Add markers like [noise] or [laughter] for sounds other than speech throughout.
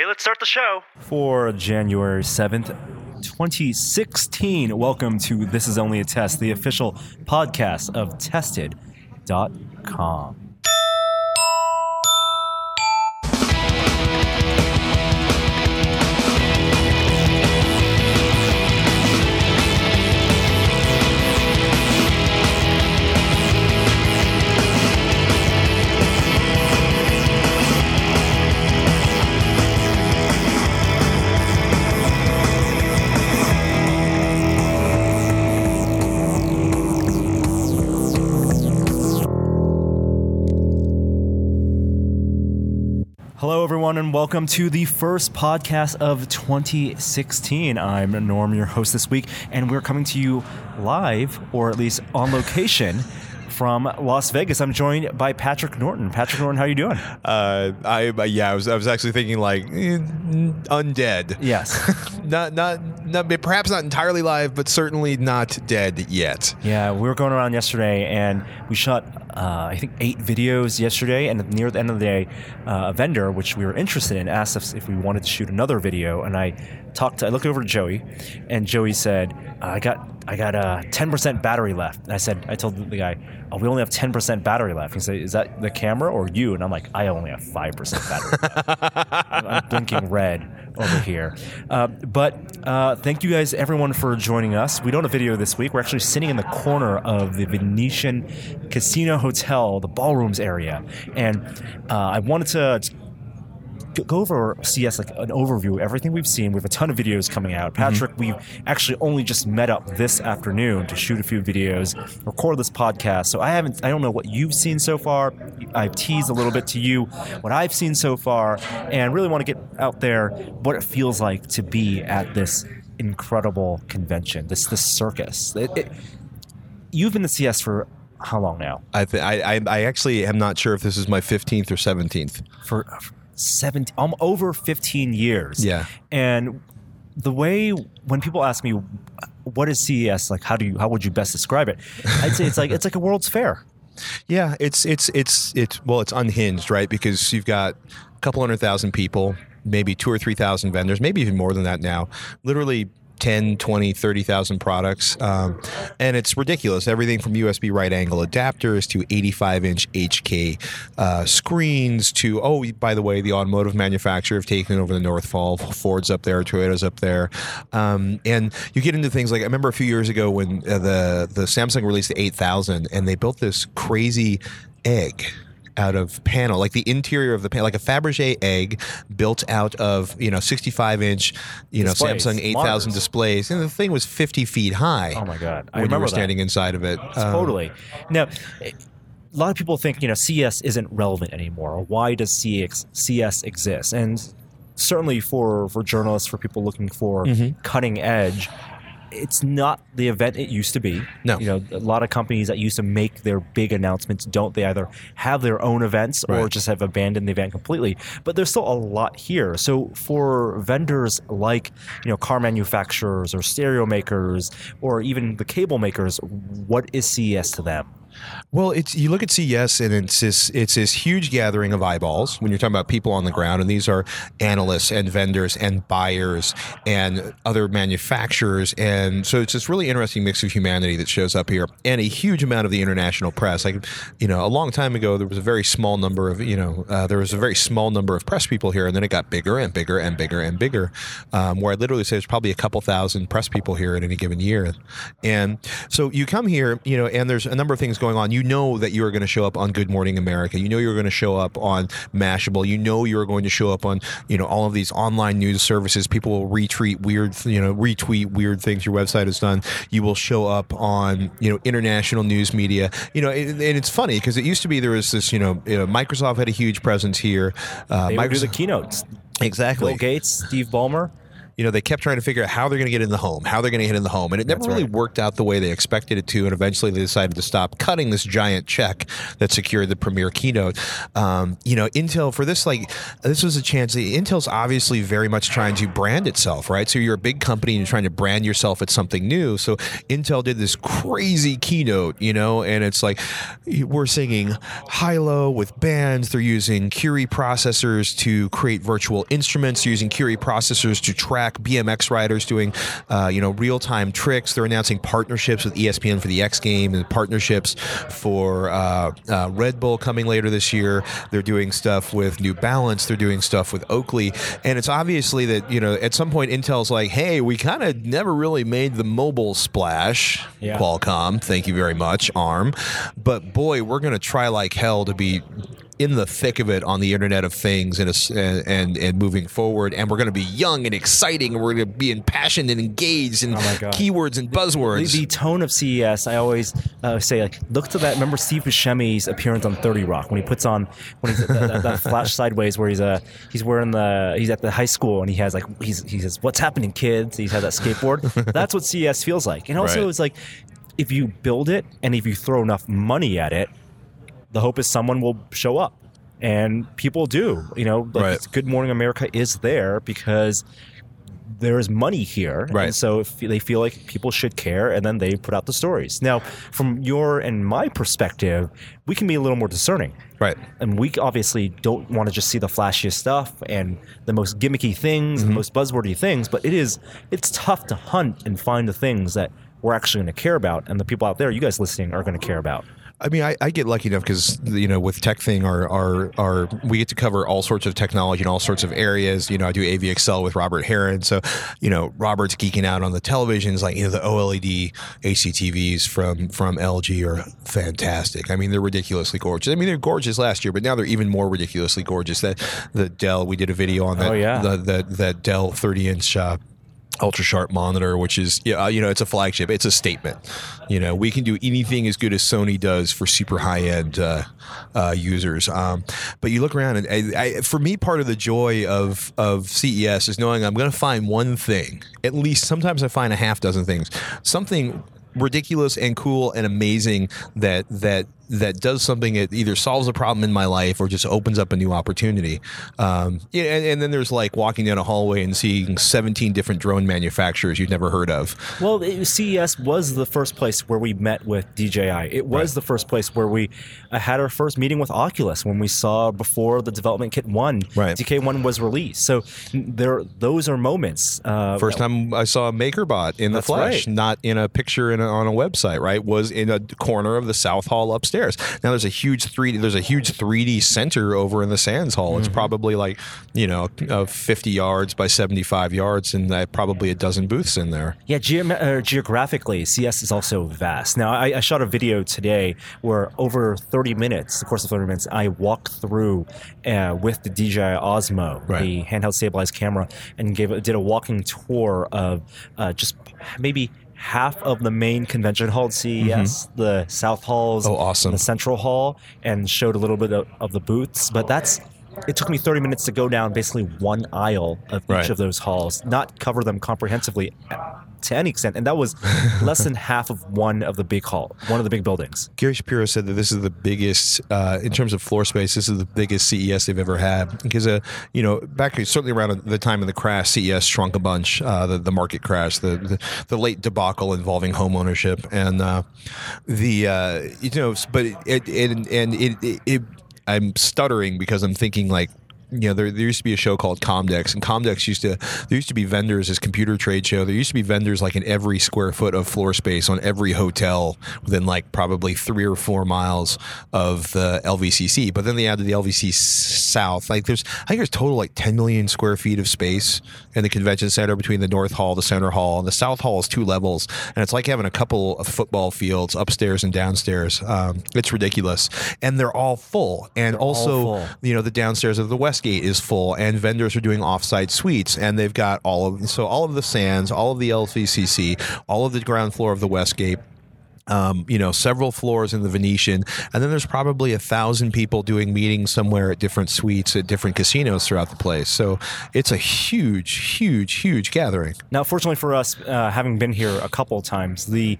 Okay, let's start the show. For January 7th, 2016, welcome to This Is Only a Test, the official podcast of Tested.com. welcome to the first podcast of 2016. I'm Norm, your host this week, and we're coming to you live, or at least on location, from Las Vegas. I'm joined by Patrick Norton. Patrick Norton, how are you doing? Uh, I uh, yeah, I was I was actually thinking like eh, undead. Yes. [laughs] not not not perhaps not entirely live, but certainly not dead yet. Yeah, we were going around yesterday, and we shot uh, I think eight videos yesterday. And near the end of the day, uh, a vendor which we were interested in asked us if we wanted to shoot another video, and I talked. To, I looked over to Joey, and Joey said, "I got I got a ten percent battery left." And I said, I told the guy, "Oh, we only have ten percent battery left." He said, "Is that the camera or you?" And I'm like, "I only have five percent battery left." [laughs] I'm, I'm blinking red over here. Uh, but uh, thank you guys, everyone, for joining us. We don't have video this week. We're actually sitting in the corner of the Venetian Casino Hotel, the ballrooms area, and uh, I wanted to go over CES like an overview of everything we've seen. We have a ton of videos coming out. Mm-hmm. Patrick, we've actually only just met up this afternoon to shoot a few videos, record this podcast. So I haven't, I don't know what you've seen so far. I've teased a little bit to you what I've seen so far, and really want to get out there what it feels like to be at this incredible convention, this this circus. It, it, you've been the CES for how long now? I, th- I I I actually am not sure if this is my fifteenth or seventeenth. For 17 um, over 15 years. Yeah. And the way when people ask me what is CES like how do you how would you best describe it? [laughs] I'd say it's like it's like a World's Fair. Yeah, it's it's it's it's well, it's unhinged, right? Because you've got a couple hundred thousand people, maybe two or three thousand vendors, maybe even more than that now. Literally 10, 20, 30,000 products. Um, and it's ridiculous. Everything from USB right angle adapters to 85 inch 8K uh, screens to, oh, by the way, the automotive manufacturer have taken over the North Hall. Ford's up there, Toyota's up there. Um, and you get into things like I remember a few years ago when uh, the, the Samsung released the 8000 and they built this crazy egg out of panel, like the interior of the panel, like a Fabergé egg built out of you know 65 inch, you know Displays, Samsung 8000 displays, and the thing was 50 feet high. Oh my god. I when you remember were standing inside of it. Um, Totally. Now, a lot of people think you know CES isn't relevant anymore. Why does CX, CS exist? And certainly for for journalists, for people looking for Mm-hmm. cutting edge, it's not the event it used to be. No. you know, a lot of companies that used to make their big announcements don't. They either have their own events or just have abandoned the event completely. But there's still a lot here. So for vendors like you know car manufacturers or stereo makers or even the cable makers, what is CES to them? Well, it's you look at CES and it's this it's this huge gathering of eyeballs when you're talking about people on the ground, and these are analysts and vendors and buyers and other manufacturers, and so it's this really interesting mix of humanity that shows up here, and a huge amount of the international press. Like, you know, a long time ago, there was a very small number of you know uh, there was a very small number of press people here, and then it got bigger and bigger and bigger and bigger, um, where I literally say there's probably a couple thousand press people here in any given year, and so you come here, you know, and there's a number of things going on. You know that you are going to show up on Good Morning America. You know you're going to show up on Mashable. You know you're going to show up on you know all of these online news services. People will retweet weird, you know, retweet weird things your website has done. You will show up on you know international news media. You know, and, and it's funny because it used to be there was this you know, you know Microsoft had a huge presence here. Uh, They would do the Microsoft keynotes. exactly. Bill Gates, Steve Ballmer. You know, they kept trying to figure out how they're going to get in the home, how they're going to get in the home, and it never That's really right. worked out the way they expected it to. And eventually, they decided to stop cutting this giant check that secured the premier keynote. Um, you know, Intel for this, like, this was a chance. Intel's obviously very much trying to brand itself, right? So you're a big company and you're trying to brand yourself at something new. So Intel did this crazy keynote, you know, and it's like we're singing high-low with bands. They're using Curie processors to create virtual instruments. They're using Curie processors to track BMX riders doing, uh, you know, real-time tricks. They're announcing partnerships with ESPN for the X game and partnerships for uh, uh, Red Bull coming later this year. They're doing stuff with New Balance. They're doing stuff with Oakley, and it's obviously that you know at some point Intel's like, hey, we kind of never really made the mobile splash. Yeah. Qualcomm, thank you very much, ARM, but boy, we're going to try like hell to be in the thick of it on the Internet of Things and and and, moving forward. And we're going to be young and exciting, and we're going to be impassioned and engaged in Oh keywords and buzzwords. the tone of CES, I always uh, say, like, look to that. Remember Steve Buscemi's appearance on Thirty Rock when he puts on when he's that, that, that [laughs] flash sideways where he's uh, he's wearing the he's at the high school and he has like he's he says, "What's happening, kids?" He's had that skateboard. [laughs] That's what CES feels like. And also, Right. it's like if you build it and if you throw enough money at it, the hope is someone will show up. And people do, you know. Like Right. Good Morning America is there because there is money here, Right. And so if they feel like people should care, and then they put out the stories. Now, from your and my perspective, we can be a little more discerning, right. and we obviously don't want to just see the flashiest stuff and the most gimmicky things, Mm-hmm. the most buzzwordy things. But it is it's tough to hunt and find the things that we're actually going to care about, and the people out there, you guys listening, are going to care about. I mean, I, I get lucky enough because you know with TekThing, our, our our we get to cover all sorts of technology in all sorts of areas. You know, I do AVExcel with Robert Heron, so you know Robert's geeking out on the televisions, like you know the OLED HDTVs from from LG are fantastic. I mean, they're ridiculously gorgeous. I mean, they're gorgeous last year, but now they're even more ridiculously gorgeous. That the Dell, we did a video on that. Oh, yeah. the the, that Dell 30 inch. Uh, UltraSharp monitor which is yeah you know it's a flagship. It's a statement. You know we can do anything as good as sony does for super high end uh, uh, users. Um, but you look around and I, I, for me part of the joy of of ces is knowing i'm going to find one thing at least sometimes i find a half dozen things something ridiculous and cool and amazing that that that does something that either solves a problem in my life or just opens up a new opportunity. Um, yeah, and, and then there's like walking down a hallway and seeing 17 different drone manufacturers you've never heard of. Well, it- CES was the first place where we met with DJI. It was Right. the first place where we uh, had our first meeting with Oculus when we saw before the development kit one, Right. DK1 was released. So there, those are moments. Uh, First time I saw a MakerBot in the flesh, right. not in a picture in a, on a website, right? Was in a corner of the South Hall upstairs. Now there's a huge 3D there's a huge 3D center over in the Sands Hall. Mm-hmm. It's probably like, you know, uh, 50 yards by 75 yards and uh, probably a dozen booths in there. Yeah, geom- uh, geographically, CES is also vast. Now, I, I shot a video today where over 30 minutes, the course of 30 minutes, I walked through uh, with the DJI Osmo, Right. the handheld stabilized camera, and gave did a walking tour of uh, just maybe half of the main convention hall at CES, the South Halls, Mm-hmm. Oh, awesome. the Central Hall, and showed a little bit of, of the booths. But that's it took me 30 minutes to go down basically one aisle of each Right. of those halls, not cover them comprehensively to any extent. And that was [laughs] less than half of one of the big hall, one of the big buildings. Gary Shapiro said that this is the biggest, uh, in terms of floor space, this is the biggest CES they've ever had. Because, uh, you know, back certainly around the time of the crash, CES shrunk a bunch. Uh, the, the market crash, the, the the late debacle involving home ownership, and uh, the uh, you know, but it, it, it and it, it, it I'm stuttering because I'm thinking like you know, there, there used to be a show called Comdex, and Comdex used to there used to be vendors as computer trade show. There used to be vendors like in every square foot of floor space on every hotel within like probably three or four miles of the LVCC. But then they added the LVC South. Like there's I think there's total like 10 million square feet of space in the convention center between the North Hall, the Center Hall, and the South Hall is two levels, and it's like having a couple of football fields upstairs and downstairs. Um, it's ridiculous, and they're all full, and also full. you know the downstairs of the Westgate is full, and vendors are doing offsite suites, and they've got all of so all of the Sands, all of the LVCC, all of the ground floor of the Westgate. um, you know, several floors in the Venetian, and then there's probably a thousand people doing meetings somewhere at different suites at different casinos throughout the place. So it's a huge, huge, huge gathering. Now, fortunately for us, uh, having been here a couple times, the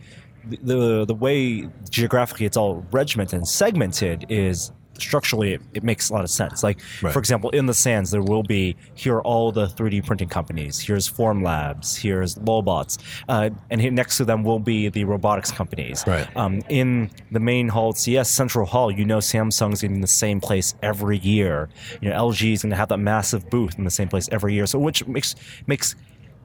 the the way geographically it's all regimented and segmented is structurally it, it, makes a lot of sense. Like right. for example, in the sands there will be here are all the 3D printing companies. Here's Formlabs. Here's LulzBots, uh, and here next to them will be the robotics companies. Right. Um, in the main hall, CES Central Hall, you know Samsung's in the same place every year. You know LG is going to have that massive booth in the same place every year. So which makes makes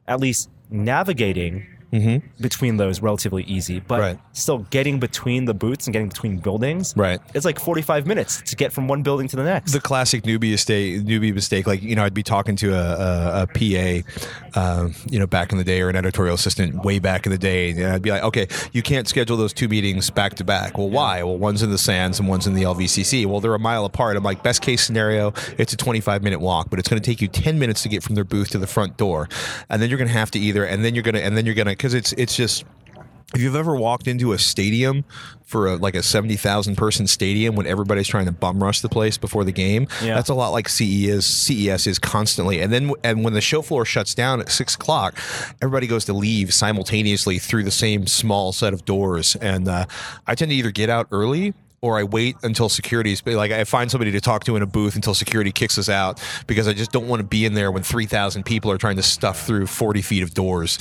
at least navigating mm-hmm. between those relatively easy. But right. still, getting between the booths and getting between buildings, right? It's like 45 minutes to get from one building to the next. The classic newbie mistake. Newbie mistake. Like you know, I'd be talking to a, a, a PA, uh, you know, back in the day, or an editorial assistant way back in the day, and I'd be like, okay, you can't schedule those two meetings back to back. Well, why? Well, one's in the Sands and one's in the LVCC. Well, they're a mile apart. I'm like, best case scenario, it's a 25 minute walk, but it's going to take you 10 minutes to get from their booth to the front door, and then you're going to have to either, and then you're going to, and then you're going to, because it's it's just if you've ever walked into a stadium for a, like a 70,000 person stadium when everybody's trying to bum rush the place before the game, yeah. that's a lot like CES, CES is constantly. And then and when the show floor shuts down at six o'clock, everybody goes to leave simultaneously through the same small set of doors. And uh, I tend to either get out early or I wait until security's like I find somebody to talk to in a booth until security kicks us out because I just don't want to be in there when 3,000 people are trying to stuff through 40 feet of doors.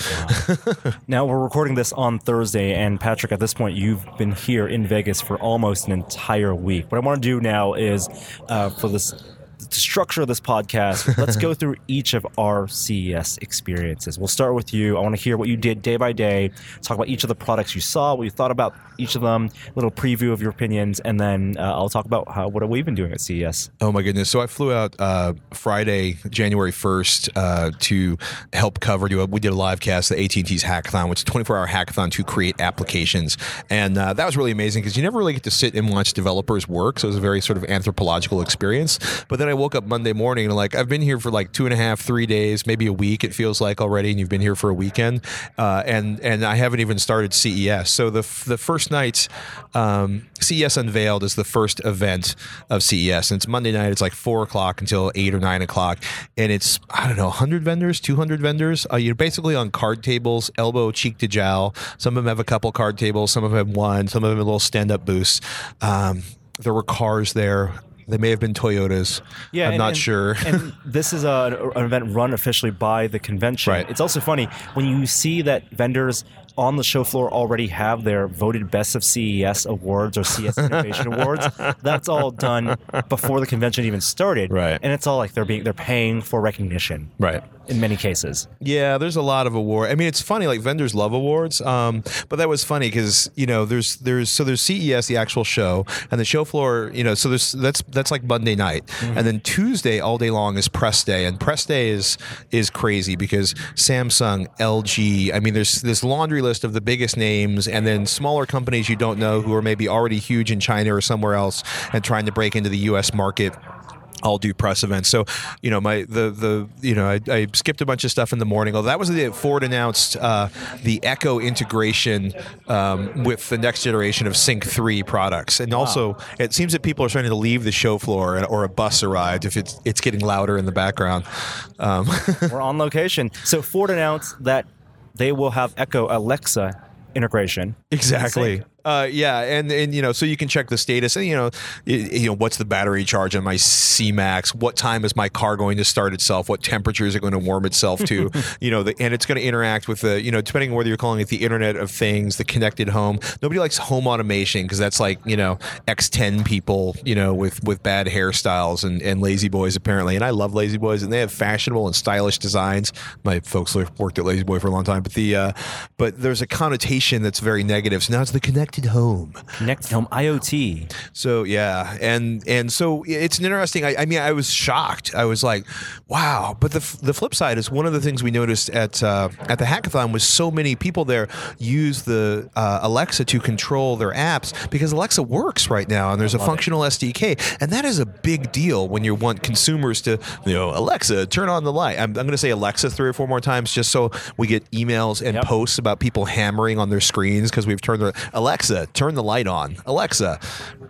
Now we're recording this on Thursday, and Patrick, at this point, you've been here in Vegas for almost an entire week. What I want to do now is uh, for this to structure this podcast, let's go [laughs] through each of our CES experiences. We'll start with you. I want to hear what you did day by day, talk about each of the products you saw, what you thought about each of them, a little preview of your opinions, and then uh, I'll talk about how, what have we been doing at CES. Oh my goodness! So I flew out uh, Friday, January first, uh, to help cover. Do a, we did a live cast, the AT and T's hackathon, which is a 24 hour hackathon to create applications, and uh, that was really amazing because you never really get to sit and watch developers work. So it was a very sort of anthropological experience. But then I woke up Monday morning and like I've been here for like two and a half, three days, maybe a week. It feels like already, and you've been here for a weekend, uh, and and I haven't even started CES. So the the first night, um, CES Unveiled is the first event of CES, and it's Monday night. It's like four o'clock until eight or nine o'clock, and it's I don't know, hundred vendors, two hundred vendors. Uh, you're basically on card tables, elbow cheek to jowl. Some of them have a couple card tables, some of them have one, some of them have little stand up booths. Um, there were cars there. They may have been Toyotas. Yeah, I'm and, not and, sure. and this is a, an event run officially by the convention. Right. It's also funny when you see that vendors on the show floor already have their voted best of CES awards or CES Innovation Awards. [laughs] That's all done before the convention even started. Right. And it's all like they're being they're paying for recognition. Right in many cases. Yeah, there's a lot of award. I mean, it's funny. Like vendors love awards, um, but that was funny because you know there's there's so there's CES, the actual show, and the show floor. You know, so there's that's that's like Monday night, mm-hmm. and then Tuesday all day long is press day, and press day is is crazy because Samsung, LG. I mean, there's this laundry list of the biggest names, and then smaller companies you don't know who are maybe already huge in China or somewhere else and trying to break into the U.S. market all do press events. So, you know, my the the you know I, I skipped a bunch of stuff in the morning. Oh, that was the Ford announced uh, the Echo integration um, with the next generation of Sync three products, and wow. also it seems that people are starting to leave the show floor or a bus arrived if it's it's getting louder in the background. Um. [laughs] We're on location. So Ford announced that they will have Echo Alexa integration. Exactly. Uh, yeah, and and you know, so you can check the status, and you know, you, you know, what's the battery charge on my C Max? What time is my car going to start itself? What temperature is it going to warm itself to? [laughs] you know, the, and it's going to interact with the, you know, depending on whether you're calling it the Internet of Things, the connected home. Nobody likes home automation because that's like you know X10 people, you know, with with bad hairstyles and and La-Z-Boys apparently. And I love La-Z-Boys, and they have fashionable and stylish designs. My folks worked at La-Z-Boy for a long time, but the uh, but there's a connotation that's very negative. So now it's the connected connected home. Connected home IoT. So yeah, and and so it's an interesting. I, I, mean, I was shocked. I was like, wow. But the the flip side is one of the things we noticed at uh, at the hackathon was so many people there use the uh, Alexa to control their apps because Alexa works right now, and there's a functional it. SDK, and that is a big deal when you want consumers to you know Alexa turn on the light. I'm, I'm going to say Alexa three or four more times just so we get emails and yep. posts about people hammering on their screens because we've turned the Alexa Alexa, turn the light on. Alexa,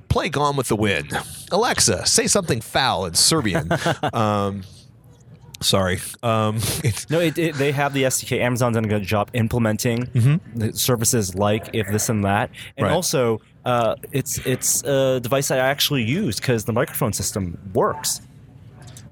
play Gone with the Wind. Alexa, say something foul in Serbian. [laughs] um, sorry. Um, it's, No, it, it, they have the SDK. Amazon's done a good job implementing the services like if this and that, and Right. also uh, it's it's a device that I actually use because the microphone system works.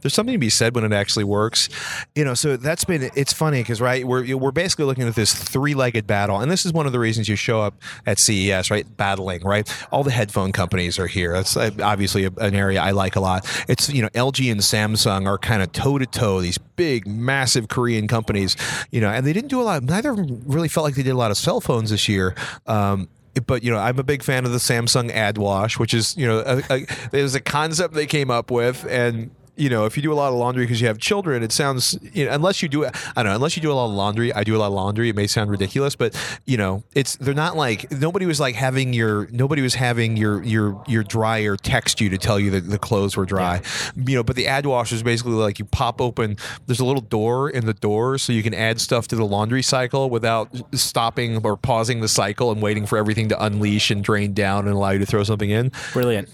There's something to be said when it actually works. You know, so that's been it's funny because right we're we're basically looking at this three-legged battle, and this is one of the reasons you show up at CES, right? Battling, right? All the headphone companies are here. That's uh, obviously an area I like a lot. It's you know LG and Samsung are kind of toe to toe. These big, massive Korean companies, you know, and they didn't do a lot. Neither of them really felt like they did a lot of cell phones this year. Um, but you know, I'm a big fan of the Samsung AddWash, which is you know, a, a, there's a concept they came up with, and you know, if you do a lot of laundry because you have children, it sounds you know, unless you do I don't know, unless you do a lot of laundry. I do a lot of laundry. It may sound ridiculous, but you know, it's they're not like nobody was like having your nobody was having your your your dryer text you to tell you that the clothes were dry. You know, but the AddWash is basically like you pop open. There's a little door in the door, so you can add stuff to the laundry cycle without stopping or pausing the cycle and waiting for everything to unleash and drain down and allow you to throw something in. Brilliant.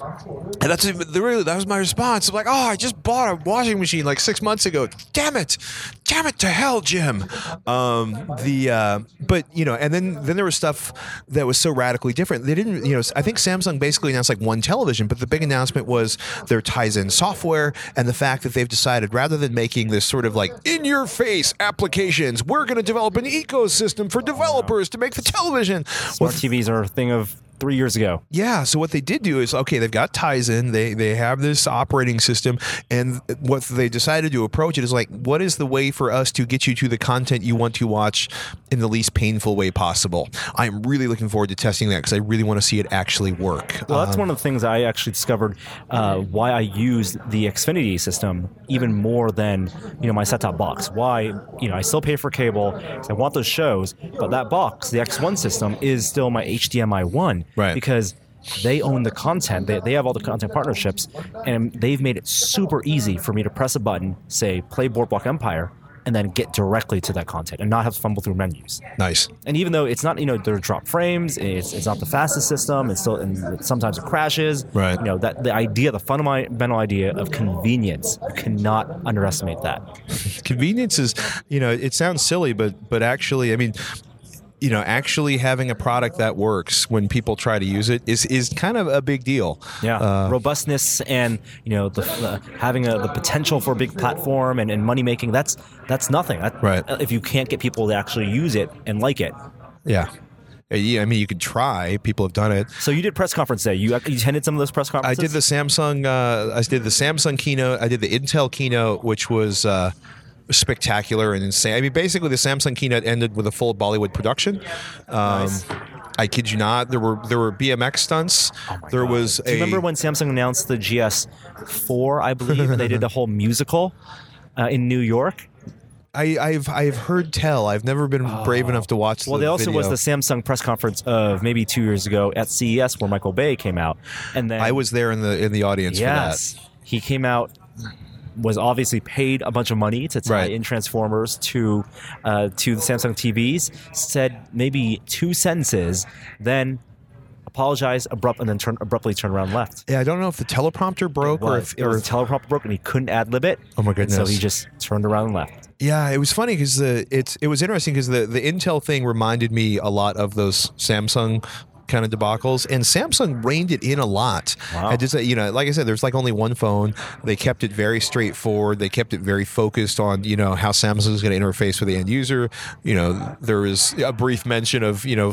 And that's really that was my response. I'm like, oh, I just bought a washing machine like six months ago. Damn it, damn it to hell, Jim. Um, the uh, but you know, and then then there was stuff that was so radically different. They didn't, you know, I think Samsung basically announced like one television, but the big announcement was their Tizen software and the fact that they've decided rather than making this sort of like in your face applications, we're going to develop an ecosystem for developers to make the television. Smart TVs are a thing of three years ago. Yeah. So what they did do is okay, they've got Tizen, they they have this operating system, and what they decided to approach it is like, what is the way for us to get you to the content you want to watch in the least painful way possible? I'm really looking forward to testing that because I really want to see it actually work. Well, that's one of the things I actually discovered uh, why I use the Xfinity system even more than you know my set-top box. Why you know I still pay for cable, I want those shows, but that box, the X1 system, is still my HDMI one Right. because they own the content. They, they have all the content partnerships, and they've made it super easy for me to press a button, say play Boardwalk Empire, and then get directly to that content and not have to fumble through menus. nice. And even though it's not, you know, they're drop frames, it's, it's not the fastest system. It's still, and sometimes it crashes. Right. You know that the idea, the fundamental idea of convenience, you cannot underestimate that. [laughs] Convenience is, you know, it sounds silly, but but actually, I mean. You know, actually having a product that works when people try to use it is is kind of a big deal. Yeah. Uh, Robustness and you know the, the having a, the potential for a big platform and, and money making. That's that's nothing. That, Right. If you can't get people to actually use it and like it. yeah. Uh, Yeah, I mean, you could try. People have done it. So you did press conference day. You, you attended some of those press conferences. I did the Samsung. Uh, I did the Samsung keynote. I did the Intel keynote, which was uh, spectacular and insane. I mean, basically, the Samsung keynote ended with a full Bollywood production. Um, Nice. I kid you not. There were there were BMX stunts. Oh there was Do you remember when Samsung announced the GS4, I believe, and they did a whole musical uh, in New York? I, I've I've heard tell. I've never been brave enough to watch. Well, the there also video. was the Samsung press conference of maybe two years ago at CES where Michael Bay came out, and then I was there in the in the audience for that. yes, he came out. Was obviously paid a bunch of money to tie Right. in Transformers to uh, to the Samsung TVs. Said maybe two sentences, then apologized abrupt, and then turn, abruptly turned around and left. Yeah, I don't know if the teleprompter broke or if it or the teleprompter broke and he couldn't ad lib it. Oh my and so goodness. he just turned around and left. Yeah, it was funny because the it's it was interesting because the the Intel thing reminded me a lot of those Samsung kind of debacles, and Samsung reined it in a lot. Wow. I just you know, like I said, there's like only one phone. They kept it very straightforward. They kept it very focused on you know how Samsung is going to interface with the end user. You know, there was a brief mention of you know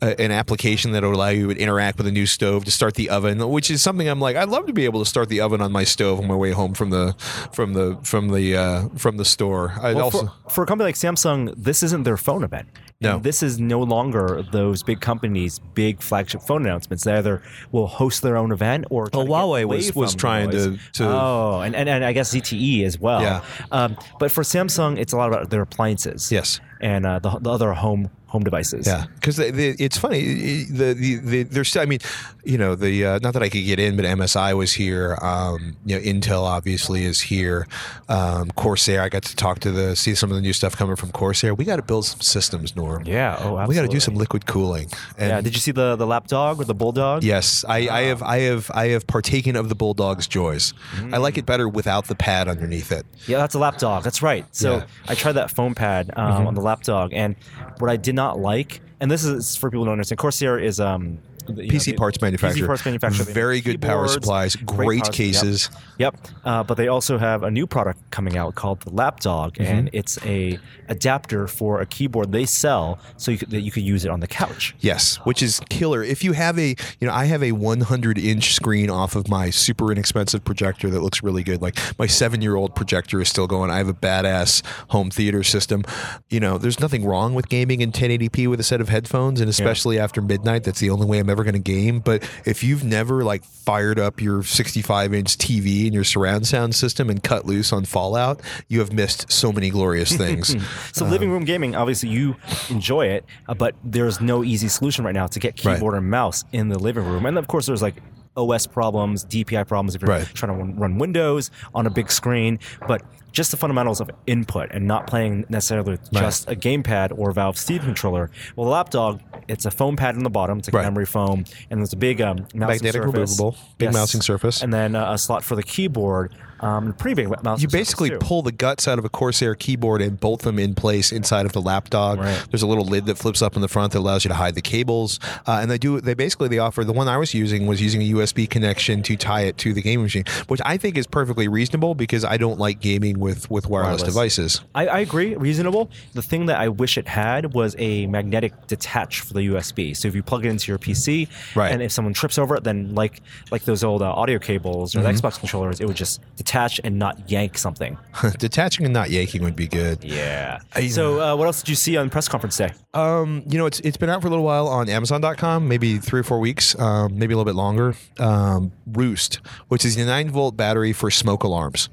an application that would allow you to interact with a new stove to start the oven, which is something I'm like I'd love to be able to start the oven on my stove on my way home from the from the from the uh, from the store. I Well, also. for, for a company like Samsung, this isn't their phone event. No. And this is no longer those big companies' big flagship phone announcements. They either will host their own event or Oh, Huawei was- was trying to- to- oh, and, and, and I guess ZTE as well. Yeah. Um, but for Samsung, it's a lot about their appliances. Yes. And uh, the, the other home home devices. Yeah, because it's funny. The, the, the there's still. I mean, you know, the uh, not that I could get in, but MSI was here. Um, you know, Intel obviously is here. Um, Corsair. I got to talk to the see some of the new stuff coming from Corsair. We got to build some systems, Norm. Yeah. Oh, absolutely. We got to do some liquid cooling. And yeah. Did you see the the lapdog or the bulldog? Yes, I, I have I have I have partaken of the bulldog's joys. Mm. I like it better without the pad underneath it. Yeah, that's a lapdog. That's right. So yeah. I tried that foam pad um, mm-hmm. on the lapdog, and what I did not like, and this is for people who don't understand, Corsair is um, PC know, parts manufacturer. PC parts manufacturer. Very good power supplies, great, great cases. Yep. yep. Uh, but they also have a new product coming out called the Lapdog, mm-hmm. and it's a adapter for a keyboard they sell so you could, that you could use it on the couch. Yes, which is killer. If you have a, you know, I have a 100 inch screen off of my super inexpensive projector that looks really good. Like my seven year old projector is still going. I have a badass home theater system. You know, there's nothing wrong with gaming in 1080p with a set of headphones, and especially yeah. after midnight, that's the only way I'm ever going to game. But if you've never like fired up your 65 inch TV and your surround sound system and cut loose on Fallout, you have missed so many glorious things. [laughs] so, um, living room gaming, obviously, you enjoy it, uh, but there's no easy solution right now to get keyboard right. and mouse in the living room. And of course, there's like OS problems, DPI problems if you're right. trying to run Windows on a big screen. But just the fundamentals of input and not playing necessarily with right. just a gamepad or Valve Steam controller. Well, the lapdog, it's a foam pad on the bottom, it's like right. a memory foam, and there's a big um, mousing magnetic surface. removable, big yes. mousing surface, and then uh, a slot for the keyboard. Um, mouse. You basically pull the guts out of a Corsair keyboard and bolt them in place inside of the lapdog. Right. There's a little lid that flips up in the front that allows you to hide the cables. Uh, and they do. They basically they offer the one I was using was using a USB connection to tie it to the gaming machine, which I think is perfectly reasonable because I don't like gaming with with wireless, wireless. devices. I, I agree, reasonable. The thing that I wish it had was a magnetic detach for the USB. So if you plug it into your PC, right. and if someone trips over it, then like like those old uh, audio cables or mm-hmm. the Xbox controllers, it would just detach and not yank something. [laughs] Detaching and not yanking would be good. Yeah. so, uh, what else did you see on press conference day? Um, you know, it's it's been out for a little while on Amazon.com, maybe three or four weeks, um, maybe a little bit longer. Um, Roost, which is a nine volt battery for smoke alarms.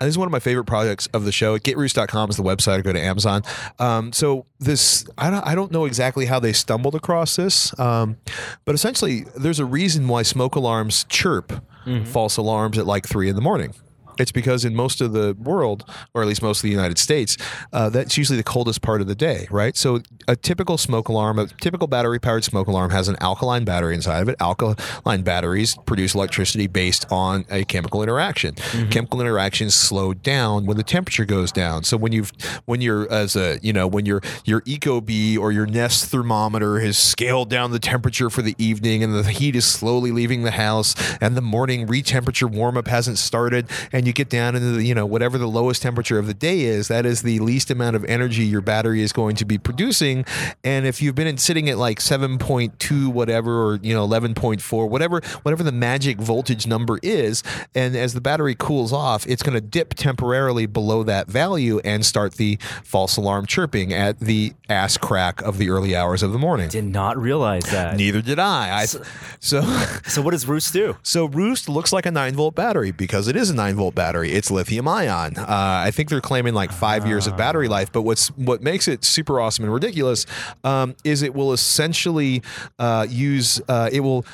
This is one of my favorite projects of the show. GetRoost.com is the website. I go to Amazon. Um, so this, I don't, I don't know exactly how they stumbled across this, um, but essentially, there's a reason why smoke alarms chirp mm-hmm. false alarms at like three in the morning. It's because in most of the world, or at least most of the United States, uh, that's usually the coldest part of the day, right? So a typical smoke alarm, a typical battery powered smoke alarm has an alkaline battery inside of it. Alkaline batteries produce electricity based on a chemical interaction. Mm-hmm. Chemical interactions slow down when the temperature goes down. So when you've when you're as a you know when your your ecobee or your Nest thermometer has scaled down the temperature for the evening and the heat is slowly leaving the house and the morning re-temperature warm up hasn't started and you get down into the you know whatever the lowest temperature of the day is that is the least amount of energy your battery is going to be producing. And if you've been sitting at like 7.2 whatever or you know 11.4 whatever whatever the magic voltage number is and as the battery cools off it's going to dip temporarily below that value and start the false alarm chirping at the ass crack of the early hours of the morning. Did not realize that. Neither did i, I so, so [laughs] so what does roost do? So roost looks like a 9 volt battery because it is a 9 volt battery. It's lithium ion. Uh, i think they're claiming like five years of battery life but what's what makes it super awesome and ridiculous um, is it will essentially uh, use uh, it will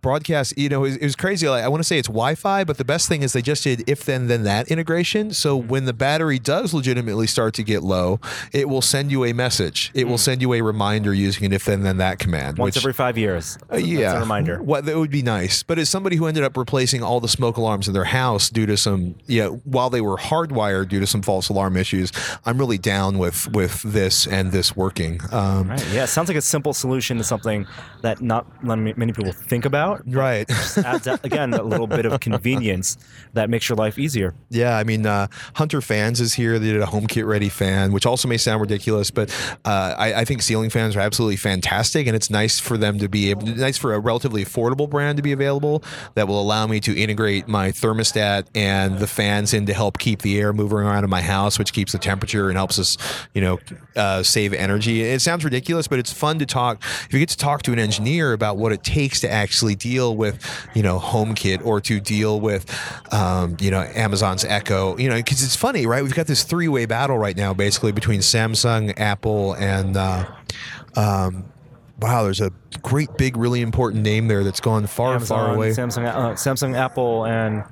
broadcast you know it, was crazy. Like, i want to say it's wi-fi but the best thing is they just did if then then that integration. So mm-hmm. when the battery does legitimately start to get low it will send you a message. It mm. will send you a reminder using an if then then that command once which, every five years. Uh, yeah a reminder. What that would be nice. But as somebody who ended up replacing all the smoke alarms in their house due to some yeah while they were hardwired due to some false alarm issues i'm really down with with this and this working. Um, right. yeah sounds like a simple solution to something that not many people think about out. Right. adds again a little bit of [laughs] convenience that makes your life easier. Yeah, I mean, uh, Hunter Fans is here. They did a HomeKit Ready fan, which also may sound ridiculous, but uh, I, I, think ceiling fans are absolutely fantastic, and it's nice for them to be able, nice for a relatively affordable brand to be available that will allow me to integrate my thermostat and the fans in to help keep the air moving around in my house, which keeps the temperature and helps us, you know, uh, save energy. It sounds ridiculous, but it's fun to talk. If you get to talk to an engineer about what it takes to actually deal with, you know, HomeKit or to deal with, um, you know, Amazon's Echo. You know, because it's funny, right? We've got this three-way battle right now, basically between Samsung, Apple, and uh, um, wow, there's a great big, really important name there that's gone far, Amazon, far away. Samsung, uh, Samsung, Apple, and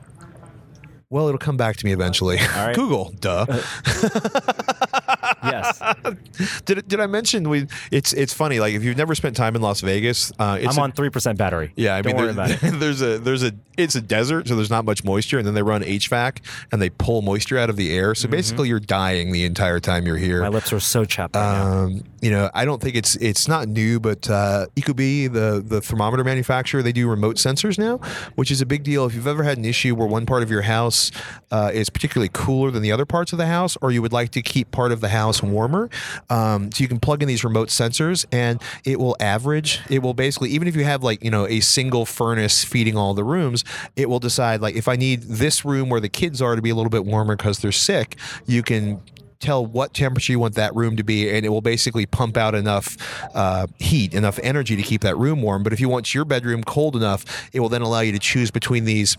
Well, it'll come back to me eventually. right. [laughs] Google, duh. [laughs] yes, [laughs] did, did I mention we? It's it's funny. Like if you've never spent time in Las Vegas, uh, it's I'm a- on three percent battery. Yeah, I Don't mean, worry there- about it. [laughs] there's a there's a it's a desert, so there's not much moisture, and then they run HVAC and they pull moisture out of the air. So basically, you're dying the entire time you're here. Mm-hmm. My lips are so chapped right now. Um, you know, I don't think it's it's not new, but uh, Ecobee, the the thermometer manufacturer, they do remote sensors now, which is a big deal. If you've ever had an issue where one part of your house uh, is particularly cooler than the other parts of the house, or you would like to keep part of the house warmer, um, so you can plug in these remote sensors, and it will average. It will basically, even if you have like you know a single furnace feeding all the rooms, it will decide like if I need this room where the kids are to be a little bit warmer because they're sick, you can tell what temperature you want that room to be, and it will basically pump out enough uh, heat, enough energy to keep that room warm. But if you want your bedroom cold enough, it will then allow you to choose between these.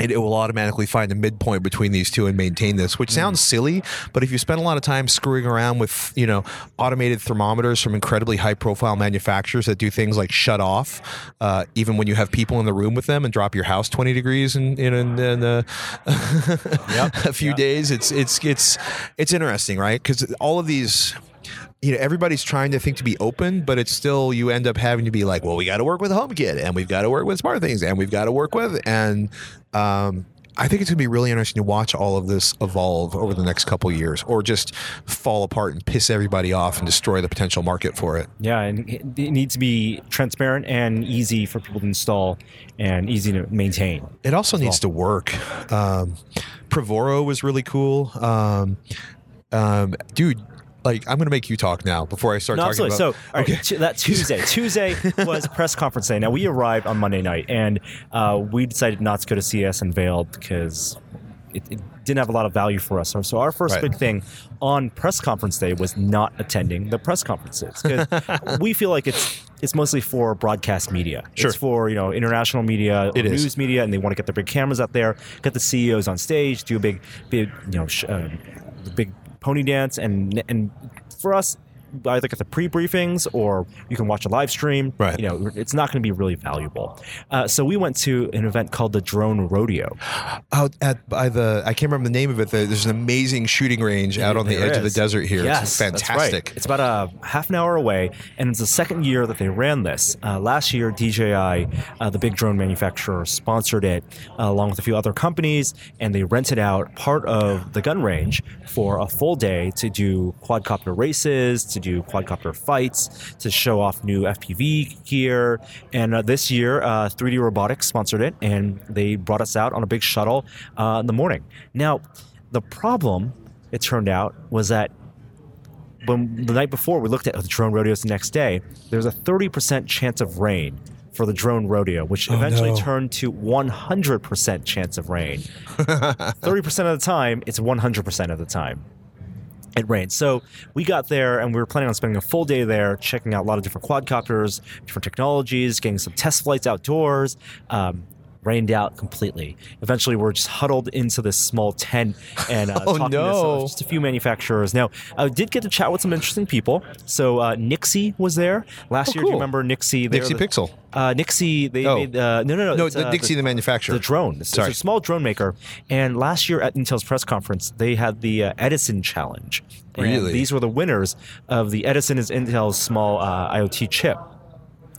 And it will automatically find a midpoint between these two and maintain this, which sounds silly, but if you spend a lot of time screwing around with, you know, automated thermometers from incredibly high-profile manufacturers that do things like shut off, uh, even when you have people in the room with them, and drop your house twenty degrees in in, in, in uh, [laughs] a few days, it's it's it's it's interesting, right? Because all of these you know everybody's trying to think to be open but it's still you end up having to be like well we got to work with homekit and we've got to work with SmartThings and we've got to work with and um, i think it's going to be really interesting to watch all of this evolve over the next couple years or just fall apart and piss everybody off and destroy the potential market for it Yeah, and it needs to be transparent and easy for people to install and easy to maintain. It also needs to work. Um, Prevoro was really cool. Um, um, dude, like I'm going to make you talk now before I start No, talking absolutely. about. So, all right, that Tuesday. [laughs] Tuesday was press conference day. Now we arrived on Monday night, and uh, we decided not to go to CES Unveiled because it, it didn't have a lot of value for us. So, our first Right. big thing on press conference day was not attending the press conferences because [laughs] we feel like it's it's mostly for broadcast media. Sure. It's for you know international media, It is. news media, and they want to get their big cameras out there, get the CEOs on stage, do a big, big you know, sh- uh, big pony dance, and and for us. Either get the pre-briefings or you can watch a live stream. Right. You know, it's not going to be really valuable. Uh, so we went to an event called the Drone Rodeo. out at by the I can't remember the name of it. There's an amazing shooting range out on the There edge of the desert here. Yes, it's that's fantastic. right. It's about a half an hour away, and it's the second year that they ran this. Uh, last year, DJI, uh, the big drone manufacturer, sponsored it uh, along with a few other companies, and they rented out part of the gun range for a full day to do quadcopter races, to do quadcopter fights, to show off new FPV gear. And uh, this year, uh, 3D Robotics sponsored it, and they brought us out on a big shuttle uh, in the morning. Now, the problem, it turned out, was that when the night before we looked at the drone rodeos the next day, there's a 30% chance of rain for the drone rodeo, which eventually no. turned to 100% chance of rain. [laughs] 30% of the time, it's 100% of the time. It rained. So we got there and we were planning on spending a full day there, checking out a lot of different quadcopters, different technologies, getting some test flights outdoors. Um, rained out completely. Eventually, we're just huddled into this small tent and uh, [laughs] Oh, talking to no. some- just a few manufacturers. Now, I did get to chat with some interesting people. So uh, Nixie was there last Oh, year. Do you remember Nixie? Nixie the- Pixel. Uh, Nixie. They Oh. made uh, no, no, no. No, the uh, Dixie, the manufacturer. the drone. It's, Sorry. it's a small drone maker. And last year at Intel's press conference, they had the uh, Edison Challenge. And Really? these were the winners of the Edison is Intel's small uh, IoT chip.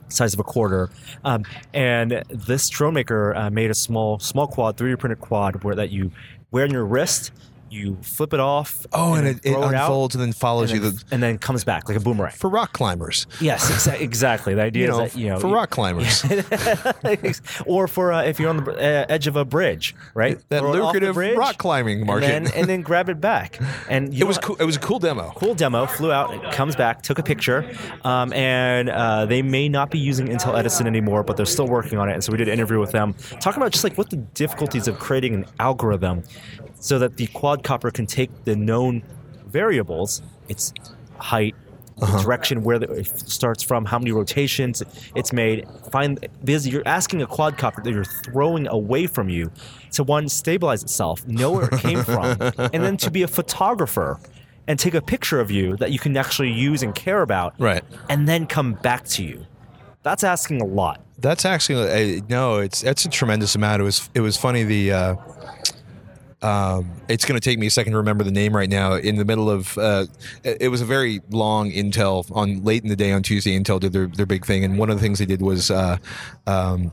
Size of a quarter, um, and this drone maker uh, made a small, small quad, 3D printed quad, where that you wear on your wrist, you flip it off. Oh, and then it, it throw out, unfolds and then follows and you the, and then comes back like a boomerang. for rock climbers. Yes, exa- [laughs] exactly. The idea You know, is that you know for rock climbers. [laughs] or for uh, if you're on the uh, edge of a bridge, right? That Throw it off the lucrative bridge, rock climbing and market. then, and then grab it back. And [laughs] you it was cool. It was a cool demo. Cool demo. Flew out, comes back, took a picture, um, and uh, they may not be using Intel Edison anymore, but they're still working on it. And so we did an interview with them, talking about just like what the difficulties of creating an algorithm so that the quadcopter can take the known variables, its height, the direction where the, it starts from, how many rotations it's made. Find because you're asking a quadcopter that you're throwing away from you to one stabilize itself, know where it came from, [laughs] and then to be a photographer and take a picture of you that you can actually use and care about, Right. and then come back to you. That's asking a lot. That's actually uh, no. It's that's a tremendous amount. It was it was funny. The uh, um, it's going to take me a second to remember the name right now. In the middle of uh, it was a very long Intel on late in the day on Tuesday. Intel did their their big thing, and one of the things they did was. Uh, um,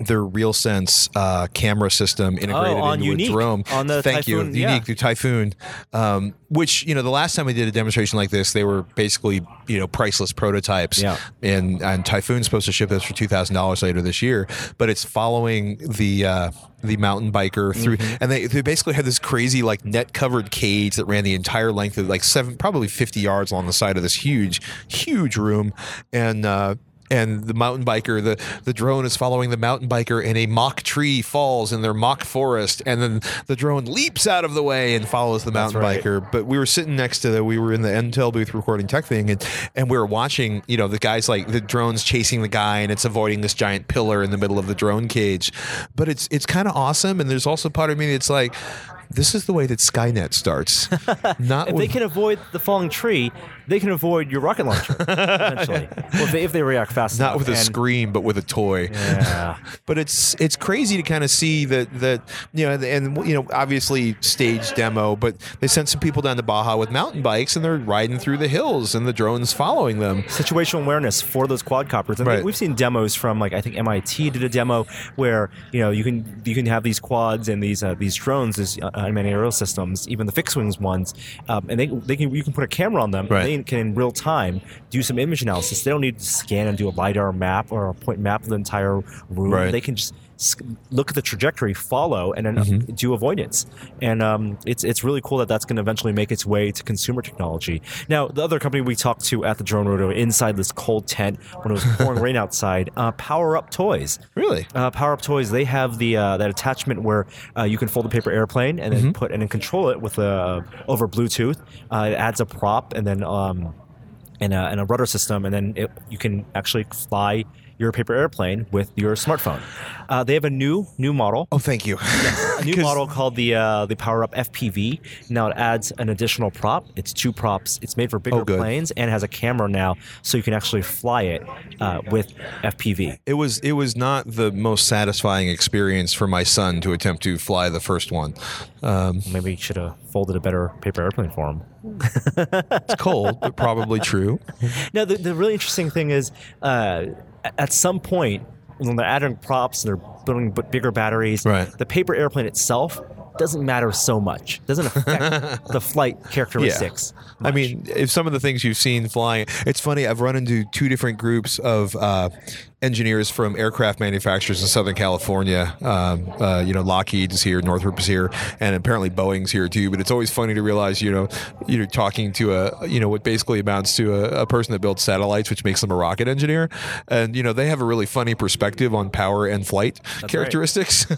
their RealSense uh, camera system integrated Oh, on into Yuneec, a drone. on the Thank Typhoon, you, yeah. Yuneec through Typhoon, um, which you know the last time we did a demonstration like this, they were basically you know priceless prototypes. Yeah. And and Typhoon's supposed to ship this for two thousand dollars later this year, but it's following the. Uh, the mountain biker through, Mm-hmm. and they, they basically had this crazy like net covered cage that ran the entire length of like seven, probably fifty yards along the side of this huge, huge room, and uh, and the mountain biker, the the drone is following the mountain biker, and a mock tree falls in their mock forest, and then the drone leaps out of the way and follows the mountain right. biker. But we were sitting next to the, we were in the Intel booth recording TekThing, and and we were watching, you know, the guys like the drones chasing the guy, and it's avoiding this giant pillar in the middle of the drone cage. But it's it's kind of awesome, and there's also part of me that's like. This is the way that Skynet starts. [laughs] Not If with they can avoid the falling tree, they can avoid your rocket launcher [laughs] eventually. well, if they, if they react fast not enough. with a And- scream, but with a toy. Yeah. [laughs] but it's it's crazy to kind of see that that you know and you know obviously stage demo but they sent some people down to Baja with mountain bikes and they're riding through the hills and the drones following them situational awareness for those quadcopters. And Right. we've seen demos from like I think MIT did a demo where you know you can you can have these quads and these uh, these drones, these uh, unmanned aerial systems, even the fixed wings ones, um, and they they can you can put a camera on them. Right. And they can in real time do some image analysis. They don't need to scan and do a lidar map or a point map of the entire room. Right. They can just look at the trajectory, follow, and then Mm-hmm. do avoidance. And um, it's it's really cool that that's going to eventually make its way to consumer technology. Now, the other company we talked to at the Drone rodeo inside this cold tent when it was pouring [laughs] rain outside, uh, Power Up Toys. really Uh, Power Up Toys, they have the uh, that attachment where uh, you can fold a paper airplane and then put and then control it with a over Bluetooth. Uh, it adds a prop and then um, and, a, and a rudder system, and then it, you can actually fly your paper airplane with your smartphone. Uh, they have a new new model oh thank you [laughs] a new [laughs] model called the uh, the Power Up FPV. Now it adds an additional prop. It's two props. It's made for bigger Oh, planes and has a camera now, so you can actually fly it uh, with FPV. it was it was not the most satisfying experience for my son to attempt to fly the first one um, Maybe you should have folded a better paper airplane for him. it's cold but probably true [laughs] Now the, the really interesting thing is, uh, at some point when they're adding props and they're building b- bigger batteries, Right. the paper airplane itself doesn't matter so much. Doesn't affect [laughs] the flight characteristics. Yeah. I mean, if some of the things you've seen flying, it's funny. I've run into two different groups of uh, engineers from aircraft manufacturers in Southern California. Um, uh, you know, Lockheed is here, Northrop is here, and apparently Boeing's here too. But it's always funny to realize, you know, you're talking to a, you know, what basically amounts to a, a person that builds satellites, which makes them a rocket engineer, and you know, they have a really funny perspective on power and flight characteristics. [laughs]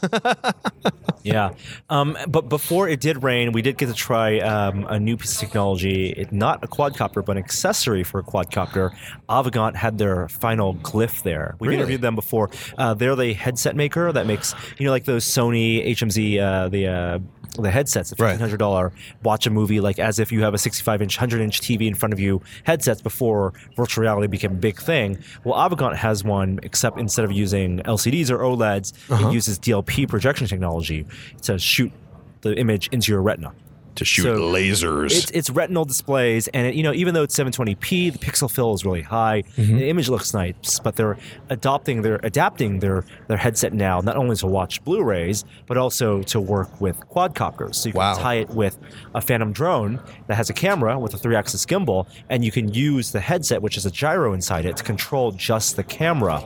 Yeah. Um, but before it did rain, we did get to try um, a new piece of technology. It, not a quadcopter, but an accessory for a quadcopter. Avegant had their final glyph there. We've Really? interviewed them before. Uh, they're the headset maker that makes, you know, like those Sony HMZ, uh, the. Uh, the headsets, the Right. fifteen hundred dollar watch a movie like as if you have a sixty five inch, hundred inch TV in front of you. Headsets before virtual reality became a big thing. Well, Avegant has one, except instead of using LCDs or OLEDs, it uh-huh. uses DLP projection technology to shoot the image into your retina. To shoot So lasers. It's, it's retinal displays, and it, you know, even though it's 720p, the pixel fill is really high. Mm-hmm. The image looks nice, but they're adopting, they're adapting their their headset now not only to watch Blu-rays, but also to work with quadcopters. So you can Wow. tie it with a Phantom drone that has a camera with a three-axis gimbal, and you can use the headset, which is a gyro inside it, to control just the camera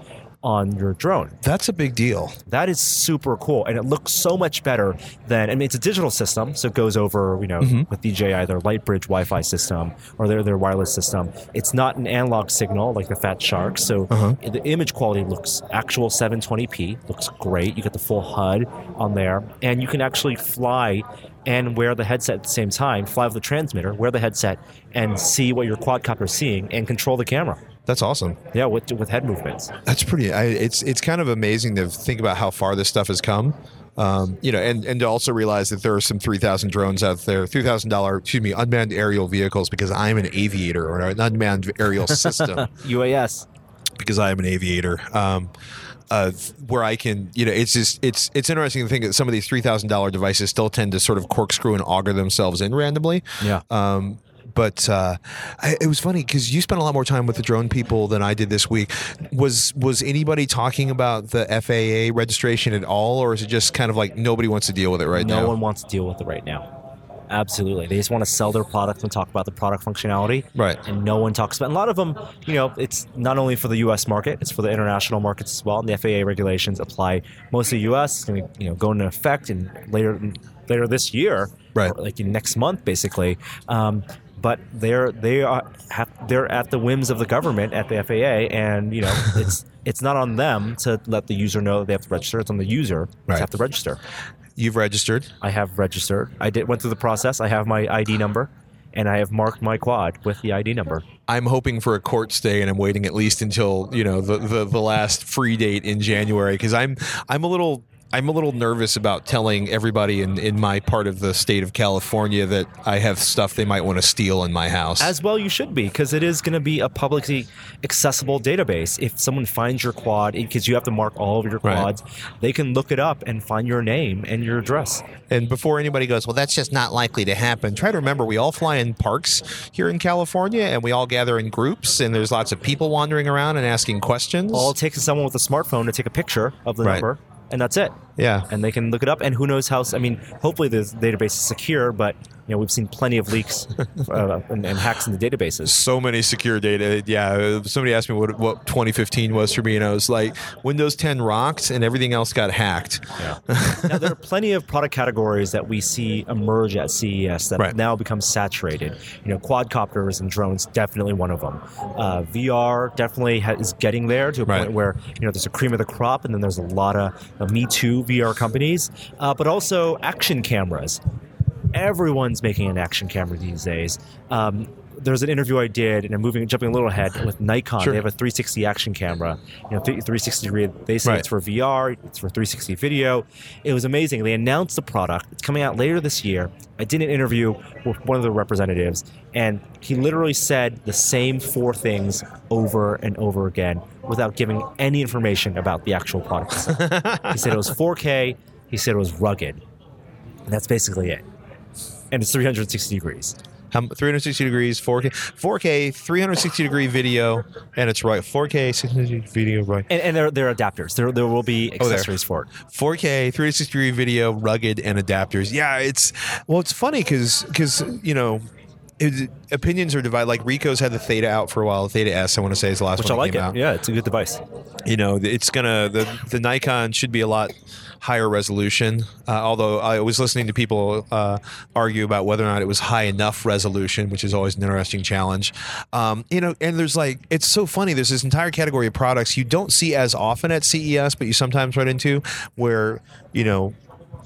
on your drone. That's a big deal. That is super cool, and it looks so much better than. I mean, it's a digital system, so it goes over you know mm-hmm. with DJI their Lightbridge Wi-Fi system or their their wireless system. It's not an analog signal like the Fat Shark, so uh-huh. the image quality looks actual 720p. Looks great. You get the full HUD on there, and you can actually fly and wear the headset at the same time. Fly with the transmitter, wear the headset, and see what your quadcopter is seeing, and control the camera. That's awesome. Yeah, with with head movements. That's pretty. I, it's it's kind of amazing to think about how far this stuff has come. Um, you know, and and to also realize that there are some three thousand drones out there, three thousand dollar, excuse me, unmanned aerial vehicles because I'm an aviator or an unmanned aerial [laughs] system UAS. because I am an aviator. Um, uh, where I can, you know, it's just it's it's interesting to think that some of these three thousand dollar devices still tend to sort of corkscrew and auger themselves in randomly. Yeah. Um, but uh, I, it was funny because you spent a lot more time with the drone people than I did this week. Was was anybody talking about the FAA registration at all, or is it just kind of like nobody wants to deal with it right no now? one wants to deal with it right now. Absolutely. They just want to sell their product and talk about the product functionality. Right. And no one talks about and a lot of them, you know, it's not only for the US market, it's for the international markets as well. And the FAA regulations apply mostly US. It's going to you know, go into effect in later later this year. Right. Or like in next month basically. Um, but they're they are have, they're at the whims of the government at the FAA, and you know [laughs] it's it's not on them to let the user know they have to register. It's on the user Right. to have to register. You've registered. I have registered. I did went through the process. I have my ID number, and I have marked my quad with the ID number. I'm hoping for a court stay, and I'm waiting at least until you know the the, the last free date in January because I'm I'm a little. I'm a little nervous about telling everybody in, in my part of the state of California that I have stuff they might want to steal in my house. As well, you should be, because it is going to be a publicly accessible database. If someone finds your quad, because you have to mark all of your Right. quads, they can look it up and find your name and your address. And before anybody goes, well, that's just not likely to happen, try to remember we all fly in parks here in California and we all gather in groups and there's lots of people wandering around and asking questions. All it takes is someone with a smartphone to take a picture of the Right. number, and that's it. Yeah. And they can look it up. And who knows how? I mean, hopefully the database is secure, but you know we've seen plenty of leaks [laughs] uh, and, and hacks in the databases. So many secure data. Yeah. Somebody asked me what, what 2015 was for me, and I was like, Windows 10 rocked and everything else got hacked. Yeah. now there are plenty of product categories that we see emerge at CES that Right. now become saturated. You know, quadcopters and drones definitely one of them. Uh, VR definitely ha- is getting there to a Right. point where you know there's a cream of the crop, and then there's a lot of uh, Me Too VR companies, uh, but also action cameras. Everyone's making an action camera these days. Um, there's an interview I did, and I'm moving, jumping a little ahead with Nikon. Sure. They have a 360 action camera. You know, 360 degree. They say Right. it's for VR. It's for 360 video. It was amazing. They announced the product. It's coming out later this year. I did an interview with one of the representatives, and he literally said the same four things over and over again without giving any information about the actual product. [laughs] he said it was 4K. He said it was rugged. And that's basically it. And it's 360 degrees. How, 360 degrees, 4K, 4K, 360 degree video, and it's right. 4K, 660 video, right. And, and there, there are adapters. There, there will be Oh, accessories for it. 4K, 360 degree video, rugged, and adapters. Yeah, it's well, it's funny because because you know. It, opinions are divided. Like Ricoh's had the Theta out for a while. Theta S, I want to say, is the last Which I one that like it. out. Yeah, it's a good device. You know, it's gonna the the Nikon should be a lot higher resolution. Uh, although I was listening to people uh, argue about whether or not it was high enough resolution, which is always an interesting challenge. Um, you know, and there's like it's so funny. There's this entire category of products you don't see as often at CES, but you sometimes run into where you know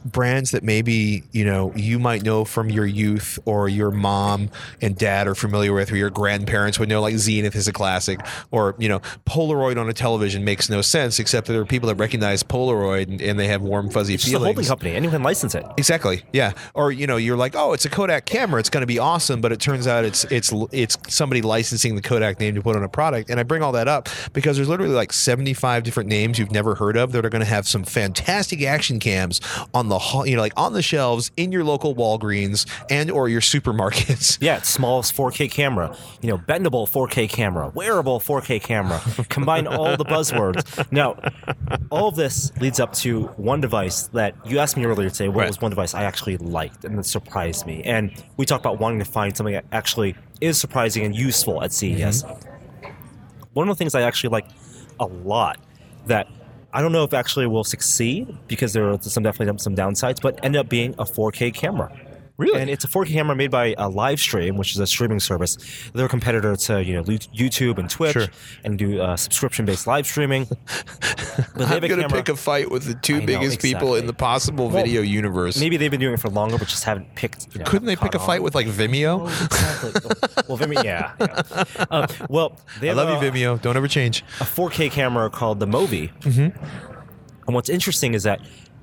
brands that maybe you know you might know from your youth or your mom and dad are familiar with or your grandparents would know like zenith is a classic or you know polaroid on a television makes no sense except that there are people that recognize polaroid and, and they have warm fuzzy It's just a feelings holding company. Anyone can license it. Exactly. Yeah. Or you know, you're like, oh, it's a Kodak camera. It's going to be awesome, but it turns out it's it's it's somebody licensing the Kodak name to put on a product. And I bring all that up because there's literally like 75 different names you've never heard of that are going to have some fantastic action cams on the you know like on the shelves in your local Walgreens and or your supermarkets. [laughs] Yeah, it's smallest 4K camera, you know, bendable 4K camera, wearable 4K camera. Combine all the buzzwords. Now, all of this leads up to one device that you asked me earlier today. What Right. was one device I actually liked and that surprised me? And we talked about wanting to find something that actually is surprising and useful at CES. Mm-hmm. One of the things I actually like a lot that I don't know if actually will succeed because there are some definitely some downsides, but ended up being a 4K camera. Really? And it's a 4K camera made by uh, Livestream, which is a streaming service. They're a competitor to you know YouTube and Twitch, Sure. and do uh, subscription-based live streaming. [laughs] I'm going to pick a fight with the two I know, biggest people in the possible Well, video universe. Maybe they've been doing it for longer, but just haven't picked. You know, Couldn't they pick a fight on. with like Vimeo? Oh, exactly. [laughs] well, Vimeo, yeah. yeah. Um, well, they I love a, you, Vimeo. Don't ever change. a 4K camera called the Movi. Mm-hmm. And what's interesting is that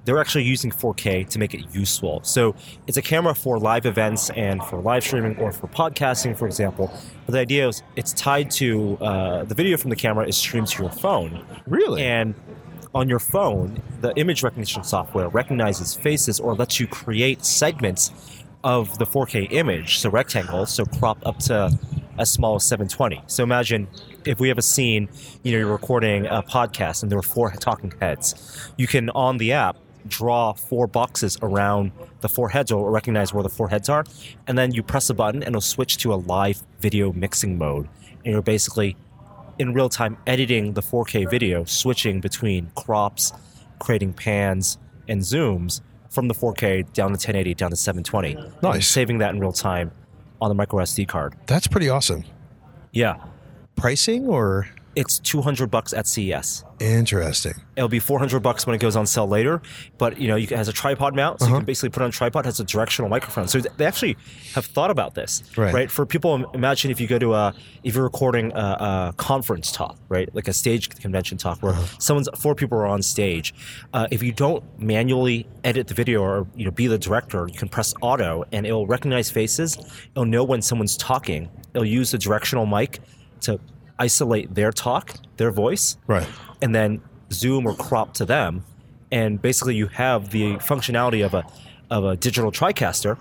they're actually using 4K to make it useful. So it's a camera for live events and for live streaming or for podcasting, for example. But the idea is it's tied to uh, the video from the camera is streamed to your phone. Really? And on your phone, the image recognition software recognizes faces or lets you create segments of the 4K image, so rectangles, so crop up to as small as 720. So imagine if we have a scene, you know, you're recording a podcast and there are four talking heads. You can on the app draw four boxes around the four heads or recognize where the four heads are, and then you press a button and it'll switch to a live video mixing mode. And you're basically in real time editing the 4K video, switching between crops, creating pans and zooms from the 4K down to 1080 down to 720. Nice. Saving that in real time on the micro SD card. That's pretty awesome. Yeah. Pricing or It's 200 bucks at CES. interesting? It'll be 400 bucks when it goes on sale later, but you know, you can, it has a tripod mount, so Uh-huh. you can basically put it on a tripod. It has a directional microphone, so they actually have thought about this, Right. For people, imagine if you go to a, if you're recording a, a conference talk, right, like a stage convention talk where Uh-huh. someone's four people are on stage. Uh, if you don't manually edit the video or you know be the director, you can press auto, and it'll recognize faces. It'll know when someone's talking. It'll use the directional mic to isolate their talk, their voice, Right. and then zoom or crop to them and basically you have the functionality of a of a digital TriCaster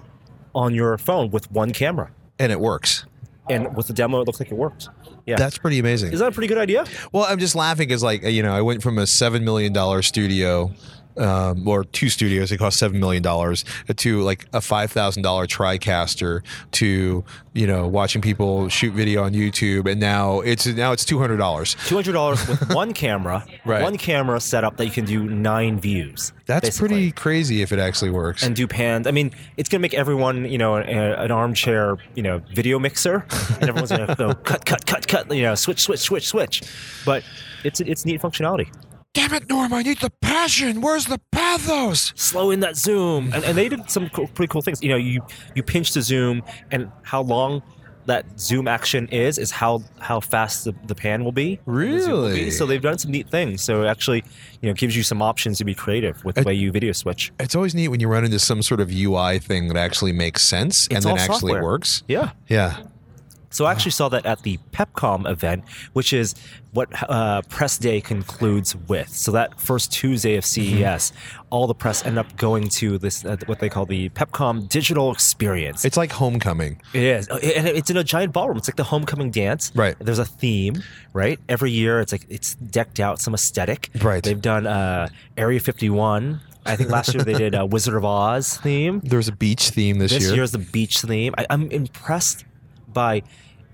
on your phone with one camera And it works. and with the demo it looked like it worked yeah That's pretty amazing. is that a pretty good idea Well, I'm just laughing because, like, you know, I went from a seven million dollar studio, um, or two studios It cost seven million dollars, to like a five thousand dollar TriCaster, to you know, watching people shoot video on YouTube, and now it's now it's two hundred dollars. $200 with [laughs] one camera Right. one camera setup that you can do nine views That's basically. pretty crazy if it actually works. and do pans. I mean, it's gonna make everyone, you know, a, an armchair, you know, video mixer, and everyone's gonna go [laughs] cut, cut, cut, cut, you know, switch, switch, switch, switch. But it's it's neat functionality. Damn it, Norm! I need the passion. Where's the pathos? slow in that zoom and, and they did some cool, pretty cool things you know you you pinch the zoom and how long that zoom action is is how how fast the, the pan will be the will be. Really? so they've done some neat things so it actually you know gives you some options to be creative with the way you video switch It's always neat when you run into some sort of UI thing that actually makes sense and It's then all actually works. yeah Yeah. So I actually saw that at the PepCom event, which is what uh, press day concludes with. So that first Tuesday of CES, all the press end up going to this uh, what they call the PepCom Digital Experience. It's like homecoming. It is, and it's in a giant ballroom. It's like the homecoming dance. Right. There's a theme. Right. Every year, it's like it's decked out, some aesthetic. Right. They've done uh, Area 51. I think last year they did a Wizard of Oz theme. There's a beach theme this, This year. This year's the beach theme. I, I'm impressed by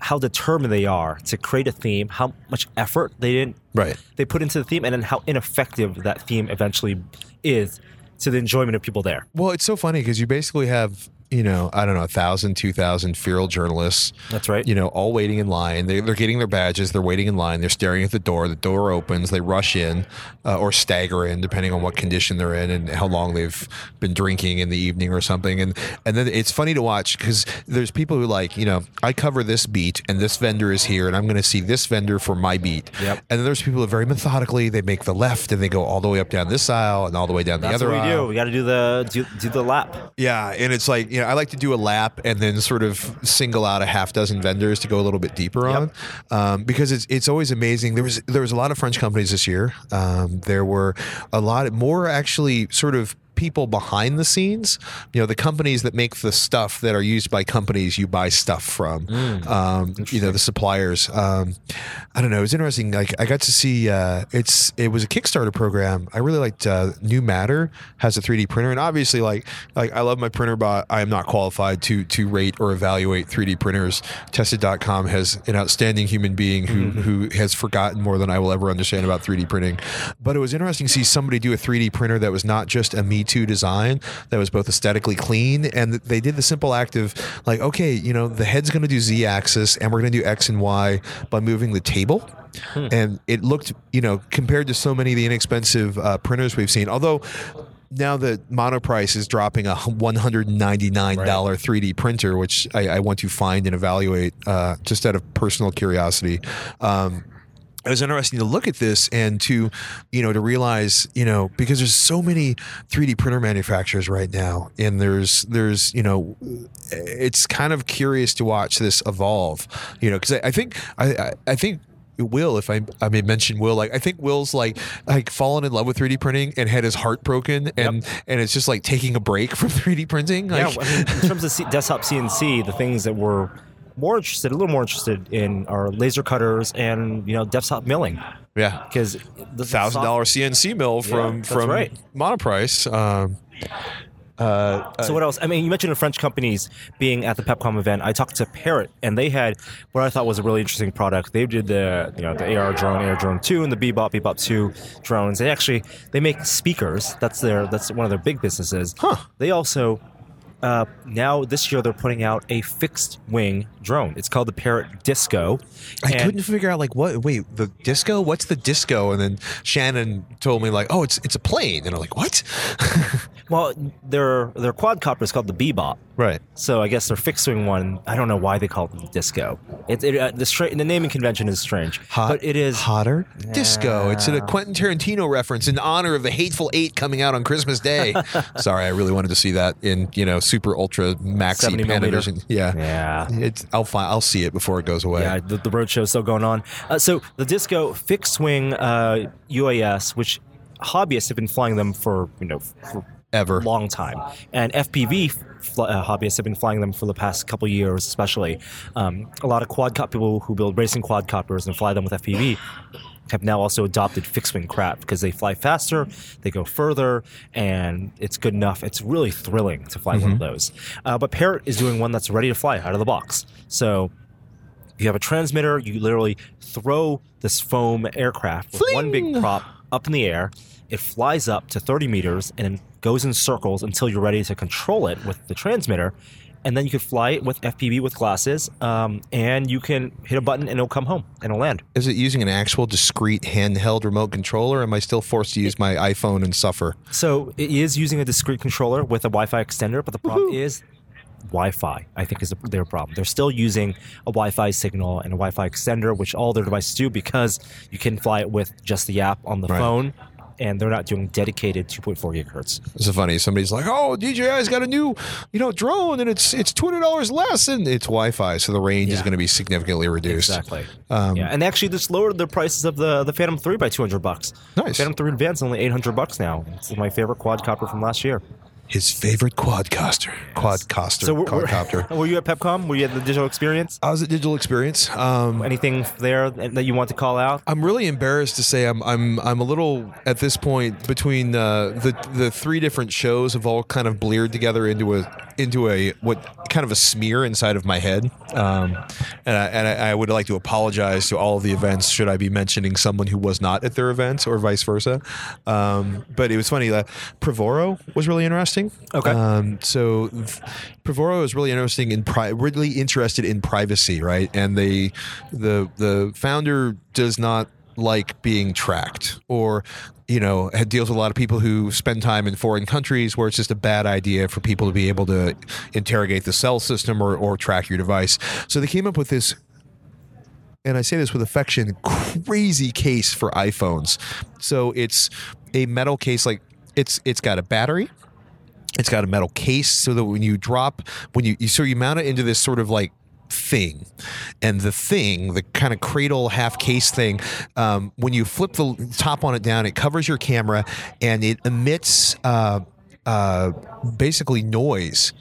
how determined they are to create a theme, how much effort they didn't Right. they put into the theme, and then how ineffective that theme eventually is to the enjoyment of people there. Well, it's so funny because you basically have, you know, I don't know, a thousand, two thousand feral journalists, That's right. you know, all waiting in line. They, they're getting their badges. They're waiting in line. They're staring at the door. The door opens. They rush in uh, or stagger in, depending on what condition they're in and how long they've been drinking in the evening or something. And and then it's funny to watch because there's people who like, you know, I cover this beat and this vendor is here and I'm going to see this vendor for my beat. Yep. And then there's people who very methodically they make the left and they go all the way up down this aisle and all the way down That's the other what we aisle. do. We got to do the do, do the lap. Yeah, and it's like you know, I like to do a lap and then sort of single out a half dozen vendors to go a little bit deeper on, um, because it's it's always amazing. There was there was a lot of French companies this year. Um, there were a lot more actually sort of people behind the scenes. You know, the companies that make the stuff that are used by companies you buy stuff from. um, you know, the suppliers. Um, I don't know. It was interesting. Like I got to see. Uh, it's it was a Kickstarter program. I really liked. Uh, New Matter has a 3D printer, and obviously, like like I love my printer, but I am not qualified to to rate or evaluate 3D printers. Tested.com has an outstanding human being who who has forgotten more than I will ever understand about 3D printing. But it was interesting to see somebody do a 3D printer that was not just a Me Too design, that was both aesthetically clean, and they did the simple act of like, okay, you know, the head's going to do Z axis, and we're going to do X and Y by moving the table. And it looked, you know, compared to so many of the inexpensive uh, printers we've seen, although now the monoprice is dropping a $199 3D printer, which I, I want to find and evaluate uh, just out of personal curiosity. Um, it was interesting to look at this and to you know to realize you know because there's so many 3d printer manufacturers right now and there's there's you know it's kind of curious to watch this evolve you know because I, I think I, I think Will, if I I may mention Will, like I think Will's like like fallen in love with 3D printing and had his heart broken, and and it's just like taking a break [laughs] from 3D printing. Like, yeah, I mean, in terms of C- desktop CNC, the things that we're more interested, a little more interested in, are laser cutters and you know desktop milling yeah, because the thousand dollar CNC mill from that's from right. Monoprice. Um, uh, So what else? I mean, you mentioned the French companies being at the Pepcom event. I talked to Parrot, and they had what I thought was a really interesting product. They did the you know the AR drone, AR drone two, and the Bebop, Bebop two drones. They actually they make speakers. That's their that's one of their big businesses. Huh. They also uh, now this year they're putting out a fixed wing drone. It's called the Parrot Disco. I And- couldn't figure out like what. Wait, the disco? What's the disco? And then Shannon told me like, oh, it's it's a plane, and I'm like, what? [laughs] Well, their their quadcopter is called the Bebop. Right. So I guess their fixed wing one. I don't know why they call it the disco. It, it uh, the stra- the naming convention is strange, Hot, but it is hotter disco. It's a Quentin Tarantino reference in honor of the Hateful Eight coming out on Christmas Day. [laughs] Sorry, I really wanted to see that in you know super ultra maxi 70. Panavision. Yeah, Yeah. It's I'll find I'll see it before it goes away. Yeah, the, the road show is still going on. Uh, so the Disco fixed wing uh, UAS, which hobbyists have been flying them for you know for Ever. long time, and FPV fl- uh, hobbyists have been flying them for the past couple years, especially. Um, a lot of quadcopter people who build racing quadcopters and fly them with FPV have now also adopted fixed wing craft because they fly faster, they go further, and it's good enough. It's really thrilling to fly one of those. Uh, but Parrot is doing one that's ready to fly out of the box. So you have a transmitter, you literally throw this foam aircraft with one big prop up in the air. It flies up to 30 meters and goes in circles until you're ready to control it with the transmitter. And then you can fly it with FPV with glasses, um, and you can hit a button and it'll come home and it'll land. Is it using an actual discrete handheld remote controller? Or am I still forced to use my iPhone and suffer? So it is using a discrete controller with a Wi-Fi extender, but the problem is Wi-Fi. I think is their problem. They're still using a Wi-Fi signal and a Wi-Fi extender, which all their devices do because you can fly it with just the app on the Right. phone, and they're not doing dedicated 2.4 gigahertz. It's funny. Somebody's like, "Oh, DJI's got a new, you know, drone, and it's it's two hundred dollars less, and it's Wi-Fi, so the range is going to be significantly reduced." Exactly. Um, yeah, and they actually just lowered the prices of the the Phantom 3 by 200 bucks. Nice. Phantom 3 Advance is only 800 bucks now. It's my favorite quadcopter from last year. His favorite quadcaster, quadcaster, So we're, we're- quadcopter. [laughs] were you at PepCom? Were you at the digital experience? I was at Digital Experience. Um, Anything there that you want to call out? I'm really embarrassed to say I'm I'm I'm a little at this point between uh, the the three different shows have all kind of bleared together into a into a what kind of a smear inside of my head, um, and I, and I, I would like to apologize to all of the events should I be mentioning someone who was not at their events or vice versa. Um, but it was funny. Uh, Privoro was really interesting. Okay. Um, so Privoro is really interesting in pri- really interested in privacy, right? And they the the founder does not like being tracked or you know had- deals with a lot of people who spend time in foreign countries where it's just a bad idea for people to be able to interrogate the cell system or, or track your device so they came up with this and I say this with affection, crazy case for iPhones. So it's a metal case, like it's it's got a battery, it's got a metal case, so that when you drop, when you, so you mount it into this sort of like thing, and the thing, the kind of cradle half case thing, um, when you flip the top on it down, it covers your camera and it emits uh, uh, basically noise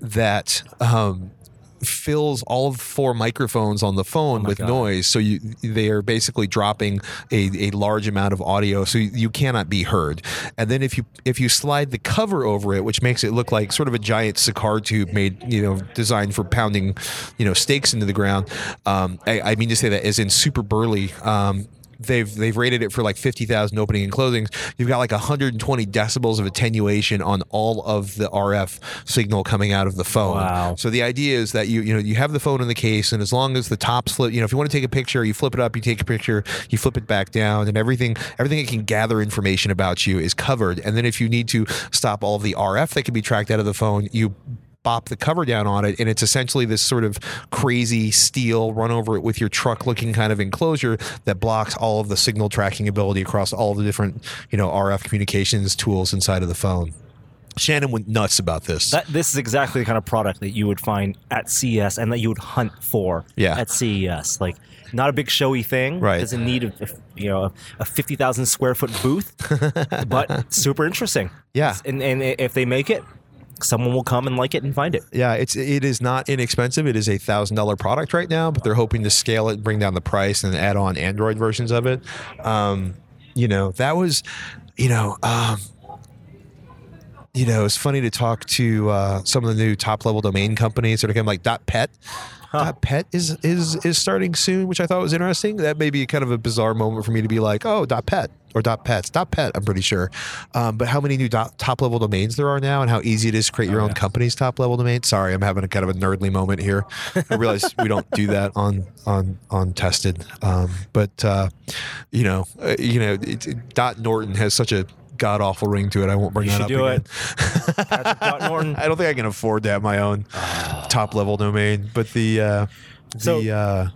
that um, fills all of four microphones on the phone with God. noise. So you they are basically dropping a, a large amount of audio, so you, you cannot be heard. And then if you if you slide the cover over it, which makes it look like sort of a giant cigar tube made you know designed for pounding you know stakes into the ground. Um, I, I mean to say that as in super burly. Um, they've they've rated it for like 50,000 opening and closings. You've got like 120 decibels of attenuation on all of the RF signal coming out of the phone. Wow. So the idea is that you you know you have the phone in the case, and as long as the top flip, you know, if you want to take a picture, you flip it up, you take a picture, you flip it back down, and everything everything it can gather information about you is covered. And then if you need to stop all of the RF that can be tracked out of the phone, you bop the cover down on it, and it's essentially this sort of crazy steel run over it with your truck looking kind of enclosure that blocks all of the signal tracking ability across all the different you know RF communications tools inside of the phone. Shannon went nuts about this. That this is exactly the kind of product that you would find at CES and that you would hunt for Yeah. at CES. Like not a big showy thing. Right. Doesn't need a, you know a, fifty thousand square foot booth, [laughs] but super interesting. Yeah. And and if they make it, someone will come and like it and find it. Yeah, it's it is not inexpensive. It is a thousand dollar product right now, but they're hoping to scale it, bring down the price, and add on Android versions of it. Um, you know, that was, you know, um, you know, it's funny to talk to uh, some of the new top level domain companies that are kind of like dot .pet. Dot .pet is is is starting soon, which I thought was interesting. That may be kind of a bizarre moment for me to be like, oh, dot .pet or dot .pets, dot .pet. I'm pretty sure, um, but how many new dot, top level domains there are now, and how easy it is to create your own company's top level domain. Sorry, I'm having a kind of a nerdly moment here. I realize we don't do that on on on tested, um, but uh, you know, uh, you know, it, it- dot Norton has such a god awful ring to it. I won't bring You that should up do again. it. Patrick Norton. [laughs] I don't think I can afford to have my own top level domain, but the uh, the So- uh,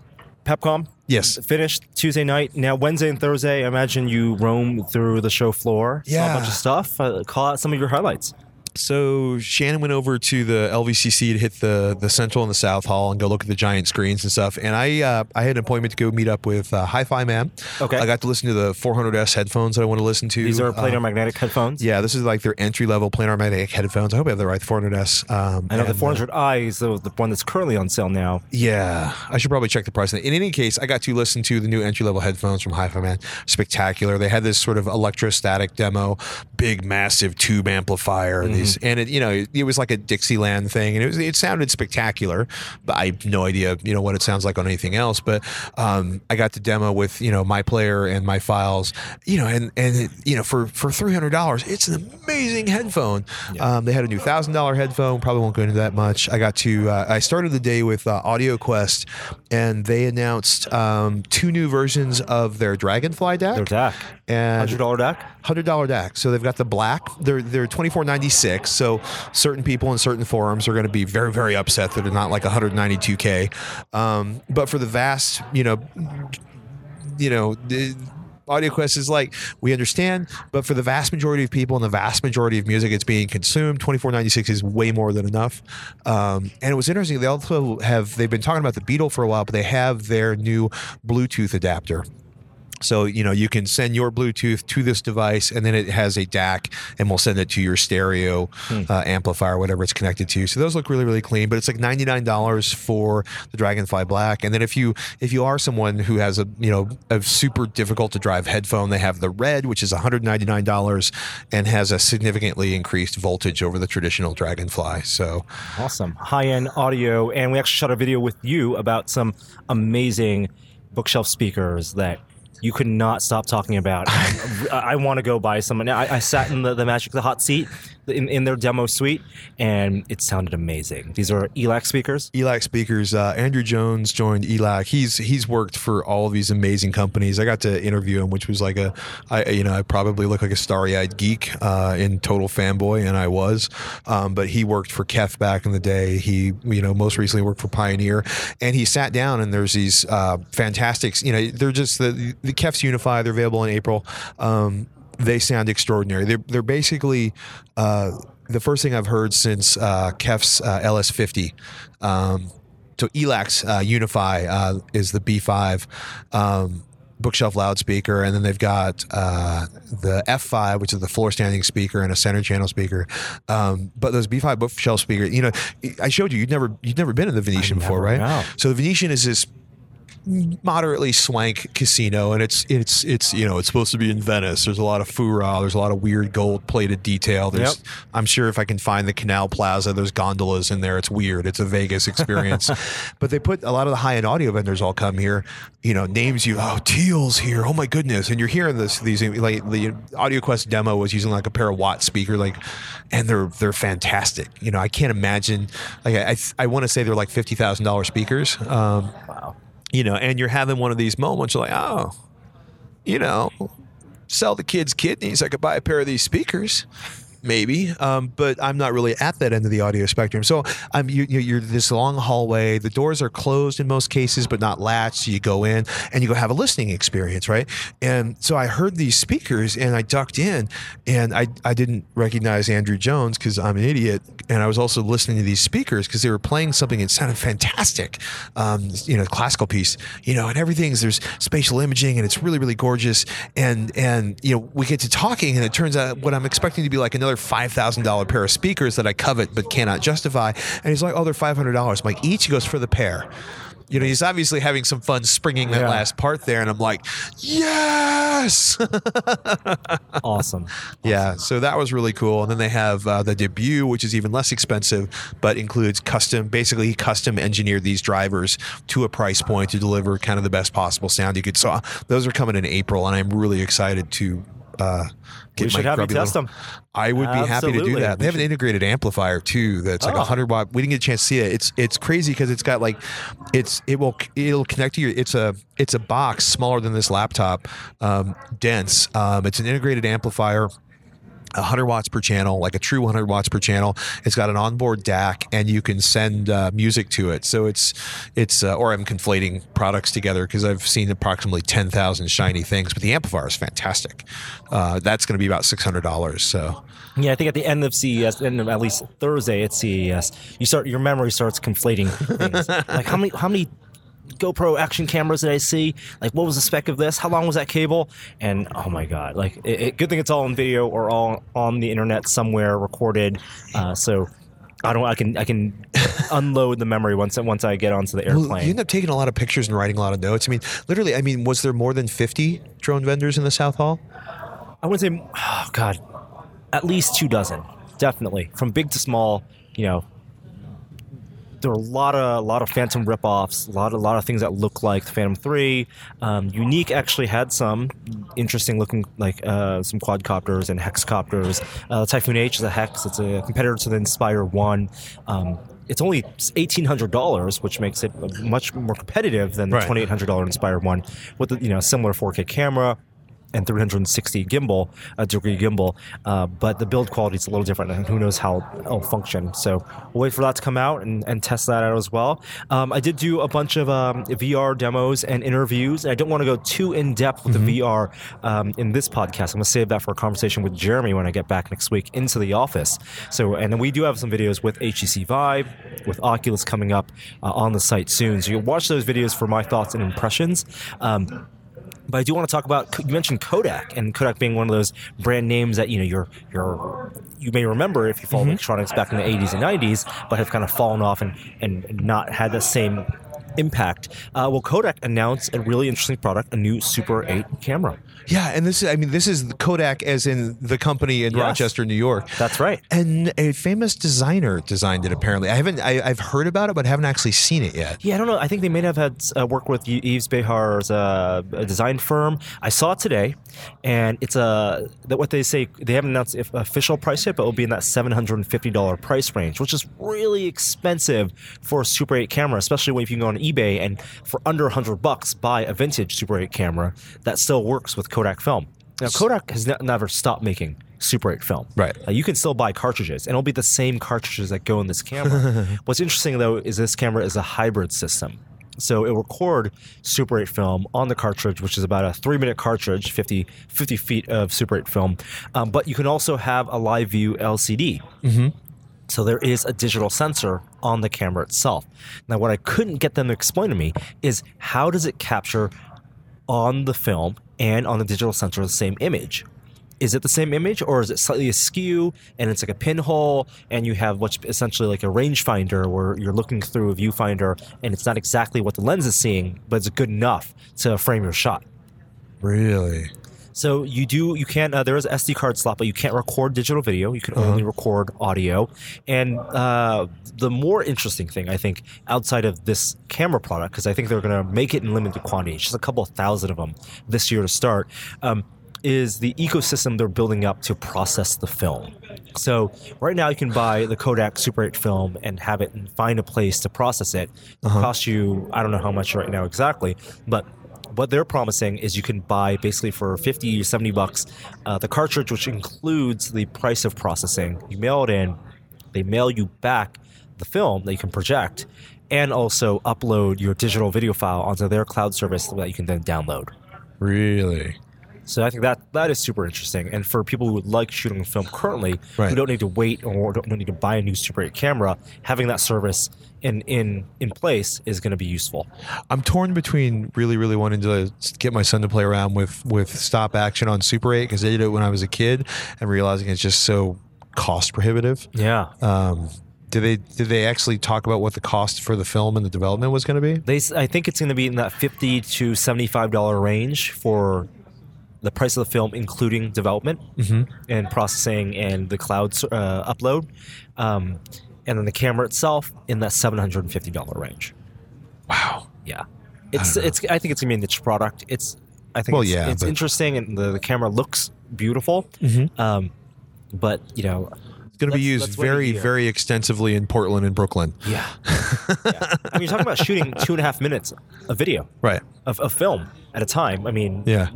Pepcom yes, finished Tuesday night. Now Wednesday and Thursday, I imagine you roam through the show floor, saw Yeah. a bunch of stuff. Uh, call out some of your highlights. So Shannon went over to the LVCC to hit the the Central and the South Hall and go look at the giant screens and stuff. And I uh, I had an appointment to go meet up with uh, HiFiMAN. Okay. I got to listen to the 400S headphones that I want to listen to. These are Uh, planar magnetic headphones. yeah, this is like their entry level planar magnetic headphones. I hope I have the right 400S. Um, I know the and, uh, 400i is the, the one that's currently on sale now. Yeah, I should probably check the price. In any case, I got to listen to the new entry level headphones from HiFiMAN. Spectacular. They had this sort of electrostatic demo, big, massive tube amplifier. Mm-hmm. Mm-hmm. And it, you know, it, it, was like a Dixieland thing and it was, it sounded spectacular, but I have no idea, you know, what it sounds like on anything else. But, um, I got to demo with, you know, my player and my files, you know, and, and, it, you know, for, for $300, it's an amazing headphone. Yeah. Um, they had a new thousand dollar headphone, probably won't go into that much. I got to, uh, I started the day with uh, AudioQuest and they announced, um, two new versions of their Dragonfly DAC. Their DAC. And $100 DAC? $100 DAC. So they've got the black, they're, they're 2496 mix. So certain people in certain forums are going to be very, very upset that they're not like 192k. Um, but for the vast, you know, you know, the, AudioQuest is like, we understand, but for the vast majority of people and the vast majority of music it's being consumed, 2496 is way more than enough. Um, and it was interesting. They also have, they've been talking about the Beetle for a while, but they have their new Bluetooth adapter. So you know you can send your Bluetooth to this device, and then it has a DAC, and we'll send it to your stereo uh, amplifier, whatever it's connected to. So those look really really clean. But it's like ninety nine dollars for the Dragonfly Black, and then if you if you are someone who has a you know a super difficult to drive headphone, they have the Red, which is one hundred ninety nine dollars, and has a significantly increased voltage over the traditional Dragonfly. So Awesome. High end audio. And we actually shot a video with you about some amazing bookshelf speakers that you could not stop talking about. I, I want to go buy some. I, I sat in the, the Magic the Hot seat in, in their demo suite, and it sounded amazing. These are ELAC speakers. ELAC speakers. Uh, Andrew Jones joined ELAC. He's he's worked for all of these amazing companies. I got to interview him, which was like a, I you know I probably look like a starry eyed geek uh, in total fanboy, and I was. Um, but he worked for Kef back in the day. He you know most recently worked for Pioneer, and he sat down and there's these uh, fantastic. You know they're just the the Kef's Uni-Fi. They're available in April. Um, they sound extraordinary. They're they're basically uh, the first thing I've heard since uh, Kef's uh, LS50. Um, so Elac's uh, Uni-Fi uh, is the B5 um, bookshelf loudspeaker, and then they've got uh, the F5, which is the floor standing speaker and a center channel speaker. Um, but those B5 bookshelf speakers, you know, I showed you you'd never you'd never been in the Venetian before, never, right? no. So the Venetian is this moderately swank casino and it's it's it's you know it's supposed to be in Venice. There's a lot of fura there's a lot of weird gold plated detail. There's Yep. I'm sure if I can find the Canal Plaza there's gondolas in there. It's weird. It's a Vegas experience. [laughs] But they put a lot of the high end audio vendors all come here you know names you oh Thiel's here. Oh my goodness. And you're hearing this these like the AudioQuest demo was using like a pair of Watt speaker like and they're they're fantastic. You know I can't imagine like I I, I want to say they're like fifty thousand dollar speakers um, Wow. You know, and you're having one of these moments, you're like, oh, you know, sell the kids kidneys. I could buy a pair of these speakers. Maybe, um, but I'm not really at that end of the audio spectrum. So I'm you, you- you're this long hallway. The doors are closed in most cases, but not latched. So you go in and you go have a listening experience, right? And so I heard these speakers and I ducked in, and I I didn't recognize Andrew Jones because I'm an idiot, and I was also listening to these speakers because they were playing something that sounded fantastic, um, you know, classical piece, you know, and everything's there's spatial imaging and it's really really gorgeous, and and you know we get to talking and it turns out what I'm expecting to be like another thousand dollar pair of speakers that I covet but cannot justify, and he's like, oh, they're five hundred dollars. I'm like, each He goes for the pair. You know, he's obviously having some fun springing that Yeah. last part there, and I'm like, yes. [laughs] Awesome. Yeah, so that was really cool. And then they have uh, the debut, which is even less expensive, but includes custom, basically custom engineered these drivers to a price point to deliver kind of the best possible sound you could. So those are coming in April, and I'm really excited to. Uh, We should have you test little- them. I would be happy to do that. They have an integrated amplifier too. That's like a Oh. hundred watt. We didn't get a chance to see it. It's it's crazy because it's got like it's it will it'll connect to your. It's a it's a box smaller than this laptop, um, dense. Um, it's an integrated amplifier. 100 watts per channel, like a true 100 watts per channel. It's got an onboard DAC, and you can send uh, music to it. So it's it's uh, or I'm conflating products together because I've seen approximately 10,000 shiny things, but the amplifier is fantastic. Uh, that's going to be about $600. So Yeah, I think at the end of CES, and at least Thursday at CES, you start your memory starts conflating things. [laughs] like how many how many GoPro action cameras that I see? Like what was the spec of this? How long was that cable? And oh my god, like it, it, good thing it's all on video or all on the internet somewhere recorded. Uh, so I don't I can I can [laughs] unload the memory once once I get onto the Well, airplane. you end up taking a lot of pictures and writing a lot of notes. I mean, literally, I mean, was there more than 50 drone vendors in the South Hall? I would say, oh God, at least two dozen, definitely, from big to small. You know, there are a lot of a lot of Phantom ripoffs, a lot a lot of things that look like the Phantom Three. Um, Yuneec actually had some interesting looking, like uh, some quadcopters and hexcopters. Uh, Typhoon H is a hex. It's a competitor to the Inspire One. Um, it's only eighteen hundred dollars, which makes it much more competitive than the Right. twenty eight hundred dollar Inspire One, with the, you know similar four K camera and 360 gimbal, a degree gimbal, uh, but the build quality is a little different, and who knows how it'll function. So we'll wait for that to come out and, and test that out as well. Um, I did do a bunch of um, VR demos and interviews, and I don't want to go too in depth with the VR um, in this podcast. I'm going to save that for a conversation with Jeremy when I get back next week into the office. So, and then we do have some videos with HTC Vive, with Oculus coming up uh, on the site soon. So you'll watch those videos for my thoughts and impressions. Um, but I do want to talk about you mentioned Kodak and Kodak being one of those brand names that you know you're you're you may remember if you follow electronics back in the 80s and 90s, but have kind of fallen off and and not had the same impact. Uh, well, Kodak announced a really interesting product, a new Super 8 camera. Yeah, and this is, I mean, this is Kodak as in the company in Yes. Rochester, New York. That's right. And a famous designer designed it. Apparently, I haven't. I, I've heard about it, but haven't actually seen it yet. Yeah, I don't know. I think they may have had uh, work with Yves Behar's uh, design firm. I saw it today, and it's a that what they say they haven't announced if official price yet, but it'll be in that seven hundred and fifty dollar price range, which is really expensive for a Super 8 camera, especially when if you can go on eBay and for under hundred bucks buy a vintage Super 8 camera that still works with Kodak film. Now Kodak has ne- never stopped making Super 8 film. Right. Uh, you can still buy cartridges, and it'll be the same cartridges that go in this camera. [laughs] What's interesting though is this camera is a hybrid system. So it'll record Super 8 film on the cartridge, which is about a three minute cartridge, 50, 50 feet of Super 8 film. Um, but you can also have a live view LCD. So there is a digital sensor on the camera itself. Now, what I couldn't get them to explain to me is how does it capture on the film and on the digital sensor the same image? Is it the same image or is it slightly askew and it's like a pinhole and you have what's essentially like a rangefinder where you're looking through a viewfinder and it's not exactly what the lens is seeing, but it's good enough to frame your shot? Really? So you do you can't uh, there is SD card slot, but you can't record digital video. You can only record audio. And uh, the more interesting thing, I think, outside of this camera product, because I think they're going to make it in limited quantity, just a couple of thousand of them this year to start. Um, is the ecosystem they're building up to process the film. So right now you can buy the Kodak Super 8 film and have it and find a place to process it. It costs you I don't know how much right now exactly, but what they're promising is you can buy basically for 50 70 bucks uh, the cartridge which includes the price of processing you mail it in they mail you back the film that you can project and also upload your digital video file onto their cloud service that you can then download Really? So I think that that is super interesting. And for people who like shooting film currently, Right. who don't need to wait or don't, don't need to buy a new Super 8 camera, having that service in in in place is going to be useful. I'm torn between really, really wanting to get my son to play around with with stop action on Super 8 because they did it when I was a kid, and realizing it's just so cost prohibitive. Yeah. Um, did they did they actually talk about what the cost for the film and the development was going to be? They, I think it's going to be in that fifty to seventy-five dollar range for the price of the film, including development and processing and the cloud uh, upload, um, and then the camera itself in that seven hundred and fifty dollar range. Wow. Yeah, it's it's. I think it's gonna be a niche product. It's. I think Well, it's, yeah, it's but- interesting and the, the camera looks beautiful. Hmm. Um, but you know, It's going to be used let's wait a very, very extensively in Portland and Brooklyn. yeah. [laughs] yeah. I mean, you're talking about shooting two and a half minutes of video Right. Of, of film at a time. I mean, Yeah.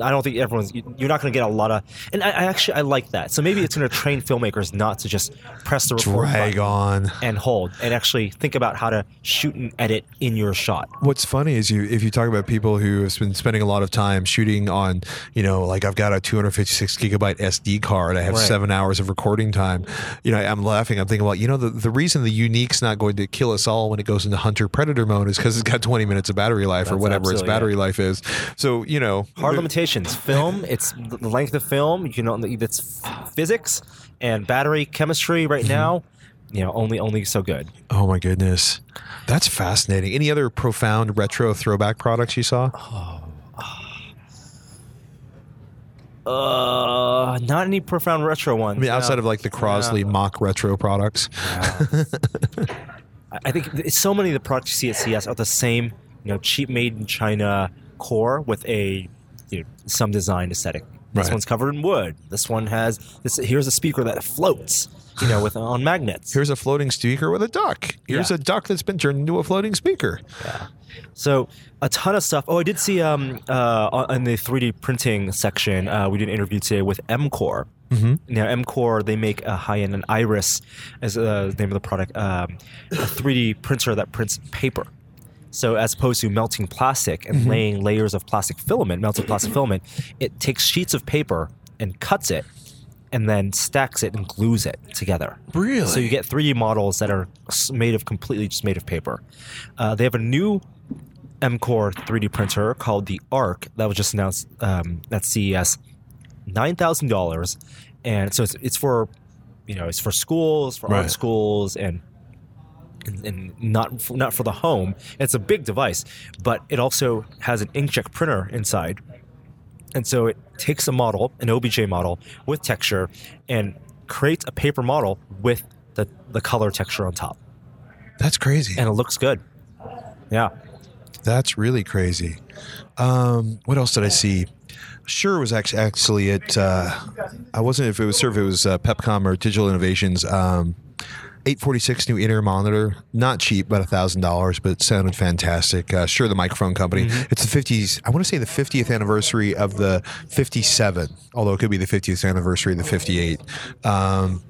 I don't think everyone's. You're not going to get a lot of, and I, I actually I like that. So maybe it's going to train filmmakers not to just press the record Drag button on. and hold, and actually think about how to shoot and edit in your shot. What's funny is you if you talk about people who have been spending a lot of time shooting on, you know, like I've got a 256 gigabyte SD card, I have Right. seven hours of recording time. You know, I'm laughing. I'm thinking about, you know, the, the reason the Yuneec's not going to kill us all when it goes into hunter predator mode is because it's got 20 minutes of battery life or whatever its battery life is. So you know, hard limitations. Film, it's the length of film. You can only it's physics and battery chemistry. Right now, you know, only only so good. Oh my goodness, that's fascinating. Any other profound retro throwback products you saw? Uh, not any profound retro ones. I mean, outside of like the Crosley mock retro products. [laughs] I I think so many of the products you see at CES are the same, you know, cheap made in China core with a you know, some design aesthetic. This Right. one's covered in wood. This one has this. Here's a speaker that floats, you know, with on magnets. Here's a floating speaker with a duck. Here's Yeah. a duck that's been turned into a floating speaker. Yeah. So a ton of stuff. Oh, I did see um uh on- in the 3D printing section. Uh, we did an interview today with Mcor. Mm-hmm. Now Mcor they make a high end an Iris as uh, the name of the product. Um, a 3D printer that prints paper. So as opposed to melting plastic and laying layers of plastic filament, melted plastic filament, it takes sheets of paper and cuts it, and then stacks it and glues it together. Really? So you get 3D models that are made of completely just made of paper. Uh, they have a new Mcor 3D printer called the Arc that was just announced um, at CES. Nine thousand dollars, and so it's, it's for you know it's for schools, for Right. art schools, and and, and not for, not for the home. It's a big device, but it also has an inkjet printer inside, and so it takes a model, an OBJ model with texture, and creates a paper model with the the color texture on top, That's crazy. and it looks good. Yeah. That's really crazy. Um, what else did I see? Shure was actually actually at uh, I wasn't if it was sure if it was uh, Pepcom or Digital Innovations. Um, 846 new in-ear monitor, not cheap, about a thousand dollars, but it sounded fantastic. Uh, Shure, the microphone company. It's the 50s. I want to say the 50th anniversary of the 57, although it could be the 50th anniversary of the 58. Um,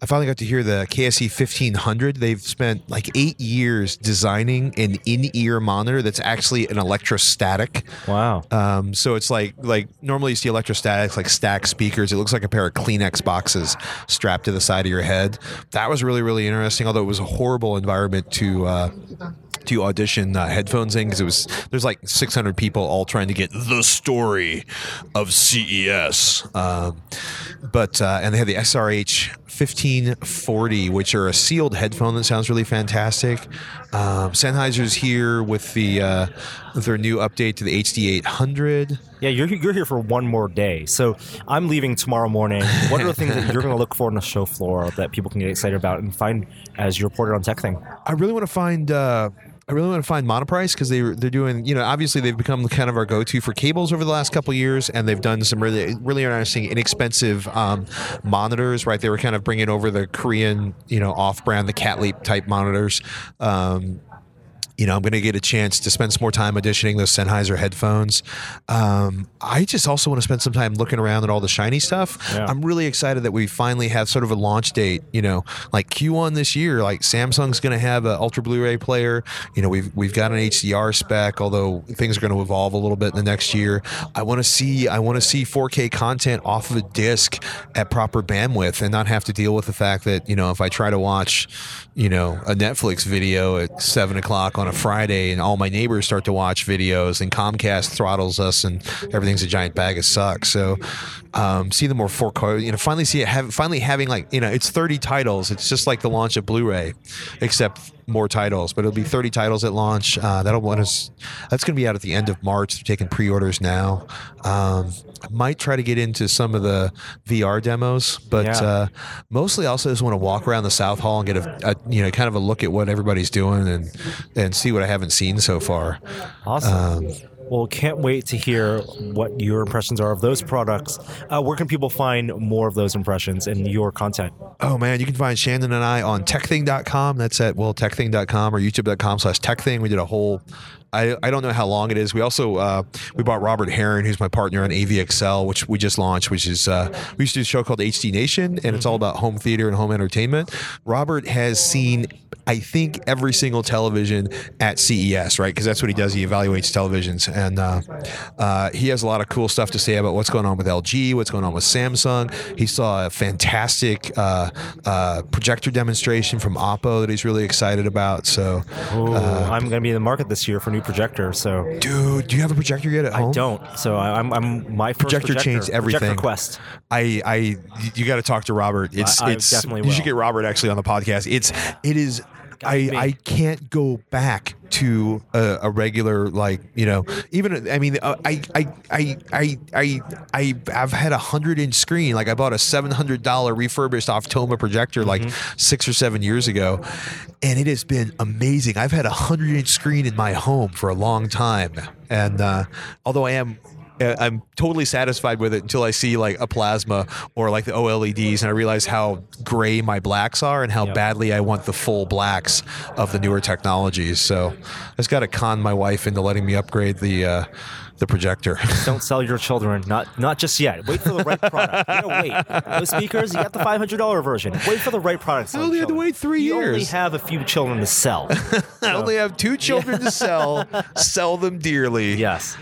I finally got to hear the KSE 1500. They've spent like eight years designing an in-ear monitor that's actually an electrostatic. Wow. Um, so it's like like normally you see electrostatics like stack speakers. It looks like a pair of Kleenex boxes strapped to the side of your head. That was really really interesting. Although it was a horrible environment to. Uh, to audition uh, headphones in because it was there's like 600 people all trying to get the story of CES, um, but uh, and they have the SRH 1540, which are a sealed headphone that sounds really fantastic. Um, Sennheiser's here with the uh, their new update to the HD 800. Yeah, you're you're here for one more day. So I'm leaving tomorrow morning. What are the things that you're going to look for on the show floor that people can get excited about and find as you reported on TekThing? I really want to find. Uh, I really want to find Monoprice because they they're doing. You know, obviously they've become kind of our go-to for cables over the last couple of years, and they've done some really really interesting, inexpensive um, monitors. Right, they were kind of bringing over the Korean, you know, off-brand, the Catleap type monitors. Um, You know, I'm going to get a chance to spend some more time auditioning those Sennheiser headphones. Um, I just also want to spend some time looking around at all the shiny stuff. Yeah. I'm really excited that we finally have sort of a launch date. You know, like Q1 this year. Like Samsung's going to have an Ultra Blu-ray player. You know, we've we've got an HDR spec, although things are going to evolve a little bit in the next year. I want to see I want to see 4K content off of a disc at proper bandwidth and not have to deal with the fact that you know if I try to watch you know a Netflix video at seven o'clock on a Friday and all my neighbors start to watch videos and Comcast throttles us and everything's a giant bag of sucks. So um, see the more 4K, you know, finally see it have finally having like you know it's 30 titles. It's just like the launch of Blu-ray, except more titles. But it'll be 30 titles at launch. Uh, that'll want us. That's going to be out at the end of March. They're taking pre-orders now. Um, I might try to get into some of the VR demos, but Yeah. uh, mostly also just want to walk around the South Hall and get a, a you know kind of a look at what everybody's doing and and see what I haven't seen so far. Awesome. Well, can't wait to hear what your impressions are of those products. Uh, where can people find more of those impressions and your content? Oh man, you can find Shannon and I on tekthing.com. That's at well tekthing.com or youtube.com slash tekthing. We did a whole I, I don't know how long it is. We also uh, we bought Robert Heron, who's my partner on AVExcel, which we just launched, which is uh, we used to do a show called HD Nation, and it's all about home theater and home entertainment. Robert has seen I think every single television at CES, right? Because that's what he does. He evaluates televisions, and uh, uh, he has a lot of cool stuff to say about what's going on with LG, what's going on with Samsung. He saw a fantastic uh, uh, projector demonstration from Oppo that he's really excited about. So, Ooh, I'm going to be in the market this year for new projector. So dude, do you have a projector yet at home? I don't. So I, I'm, I'm my first Projector changed everything. Projector Quest. I, I, you got to talk to Robert. It's, I- I it's definitely You should get Robert actually on the podcast. It's, it is. I. I can't go back to a, a regular like you know even I mean uh, I I I I I I I've had a hundred inch screen like I bought a seven hundred dollar refurbished Optoma projector like Mm-hmm. six or seven years ago, and it has been amazing. I've had a hundred inch screen in my home for a long time, and uh, although I am I'm totally satisfied with it until I see like a plasma or like the OLEDs, and I realize how gray my blacks are and how Yep. badly I want the full blacks of the newer technologies. So I just got to con my wife into letting me upgrade the uh, the projector. [laughs] Don't sell your children. Not not just yet. Wait for the right product. You gotta wait. Those speakers, you got the five hundred dollar version. Wait for the right product. I only had to wait three you only have a few children to sell. [laughs] I only have two children to [laughs] sell. Sell them dearly. yes.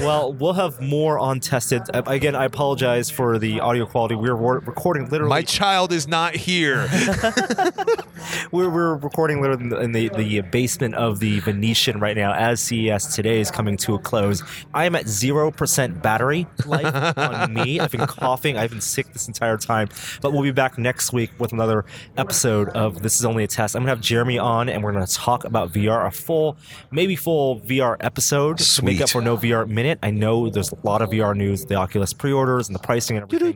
Well, we'll have more on tested. Uh, Again, I apologize for the audio quality. We're recording literally. My child is not here. [laughs] We're, we're recording literally in the, in the, the basement of the Venetian right now as CES today is coming to a close. I am at 0% battery life on me. I've been coughing. I've been sick this entire time. But we'll be back next week with another episode of This Is Only a Test. I'm going to have Jeremy on and we're going to talk about VR, a full, maybe full VR episode to make up for no VR minute. I know there's a lot of VR news, the Oculus pre orders and the pricing and everything.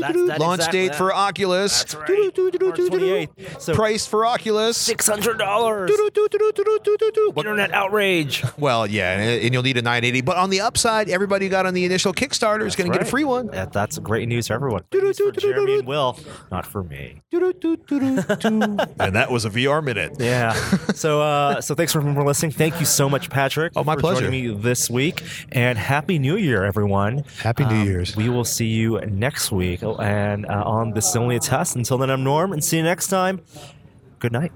that's- that's Launch exactly date that. for Oculus. That's right. March 28th. So Price for Oculus. six hundred dollars. Internet outrage. Well, yeah, and and you'll need a 980. But on the upside, everybody who got on the initial Kickstarter is going to get a free one. That, that's great news for everyone. Great news for Jeremy and Will, not for me. and that was a VR minute. Yeah. So, uh, so thanks for, for listening. Thank you so much, Patrick. Oh, my for pleasure. Joining me this week, and happy New Year, everyone. Um, Happy New Year's. We will see you next week, and uh, on this is only a test. Until then, I'm Norm, and see you next time. Good night.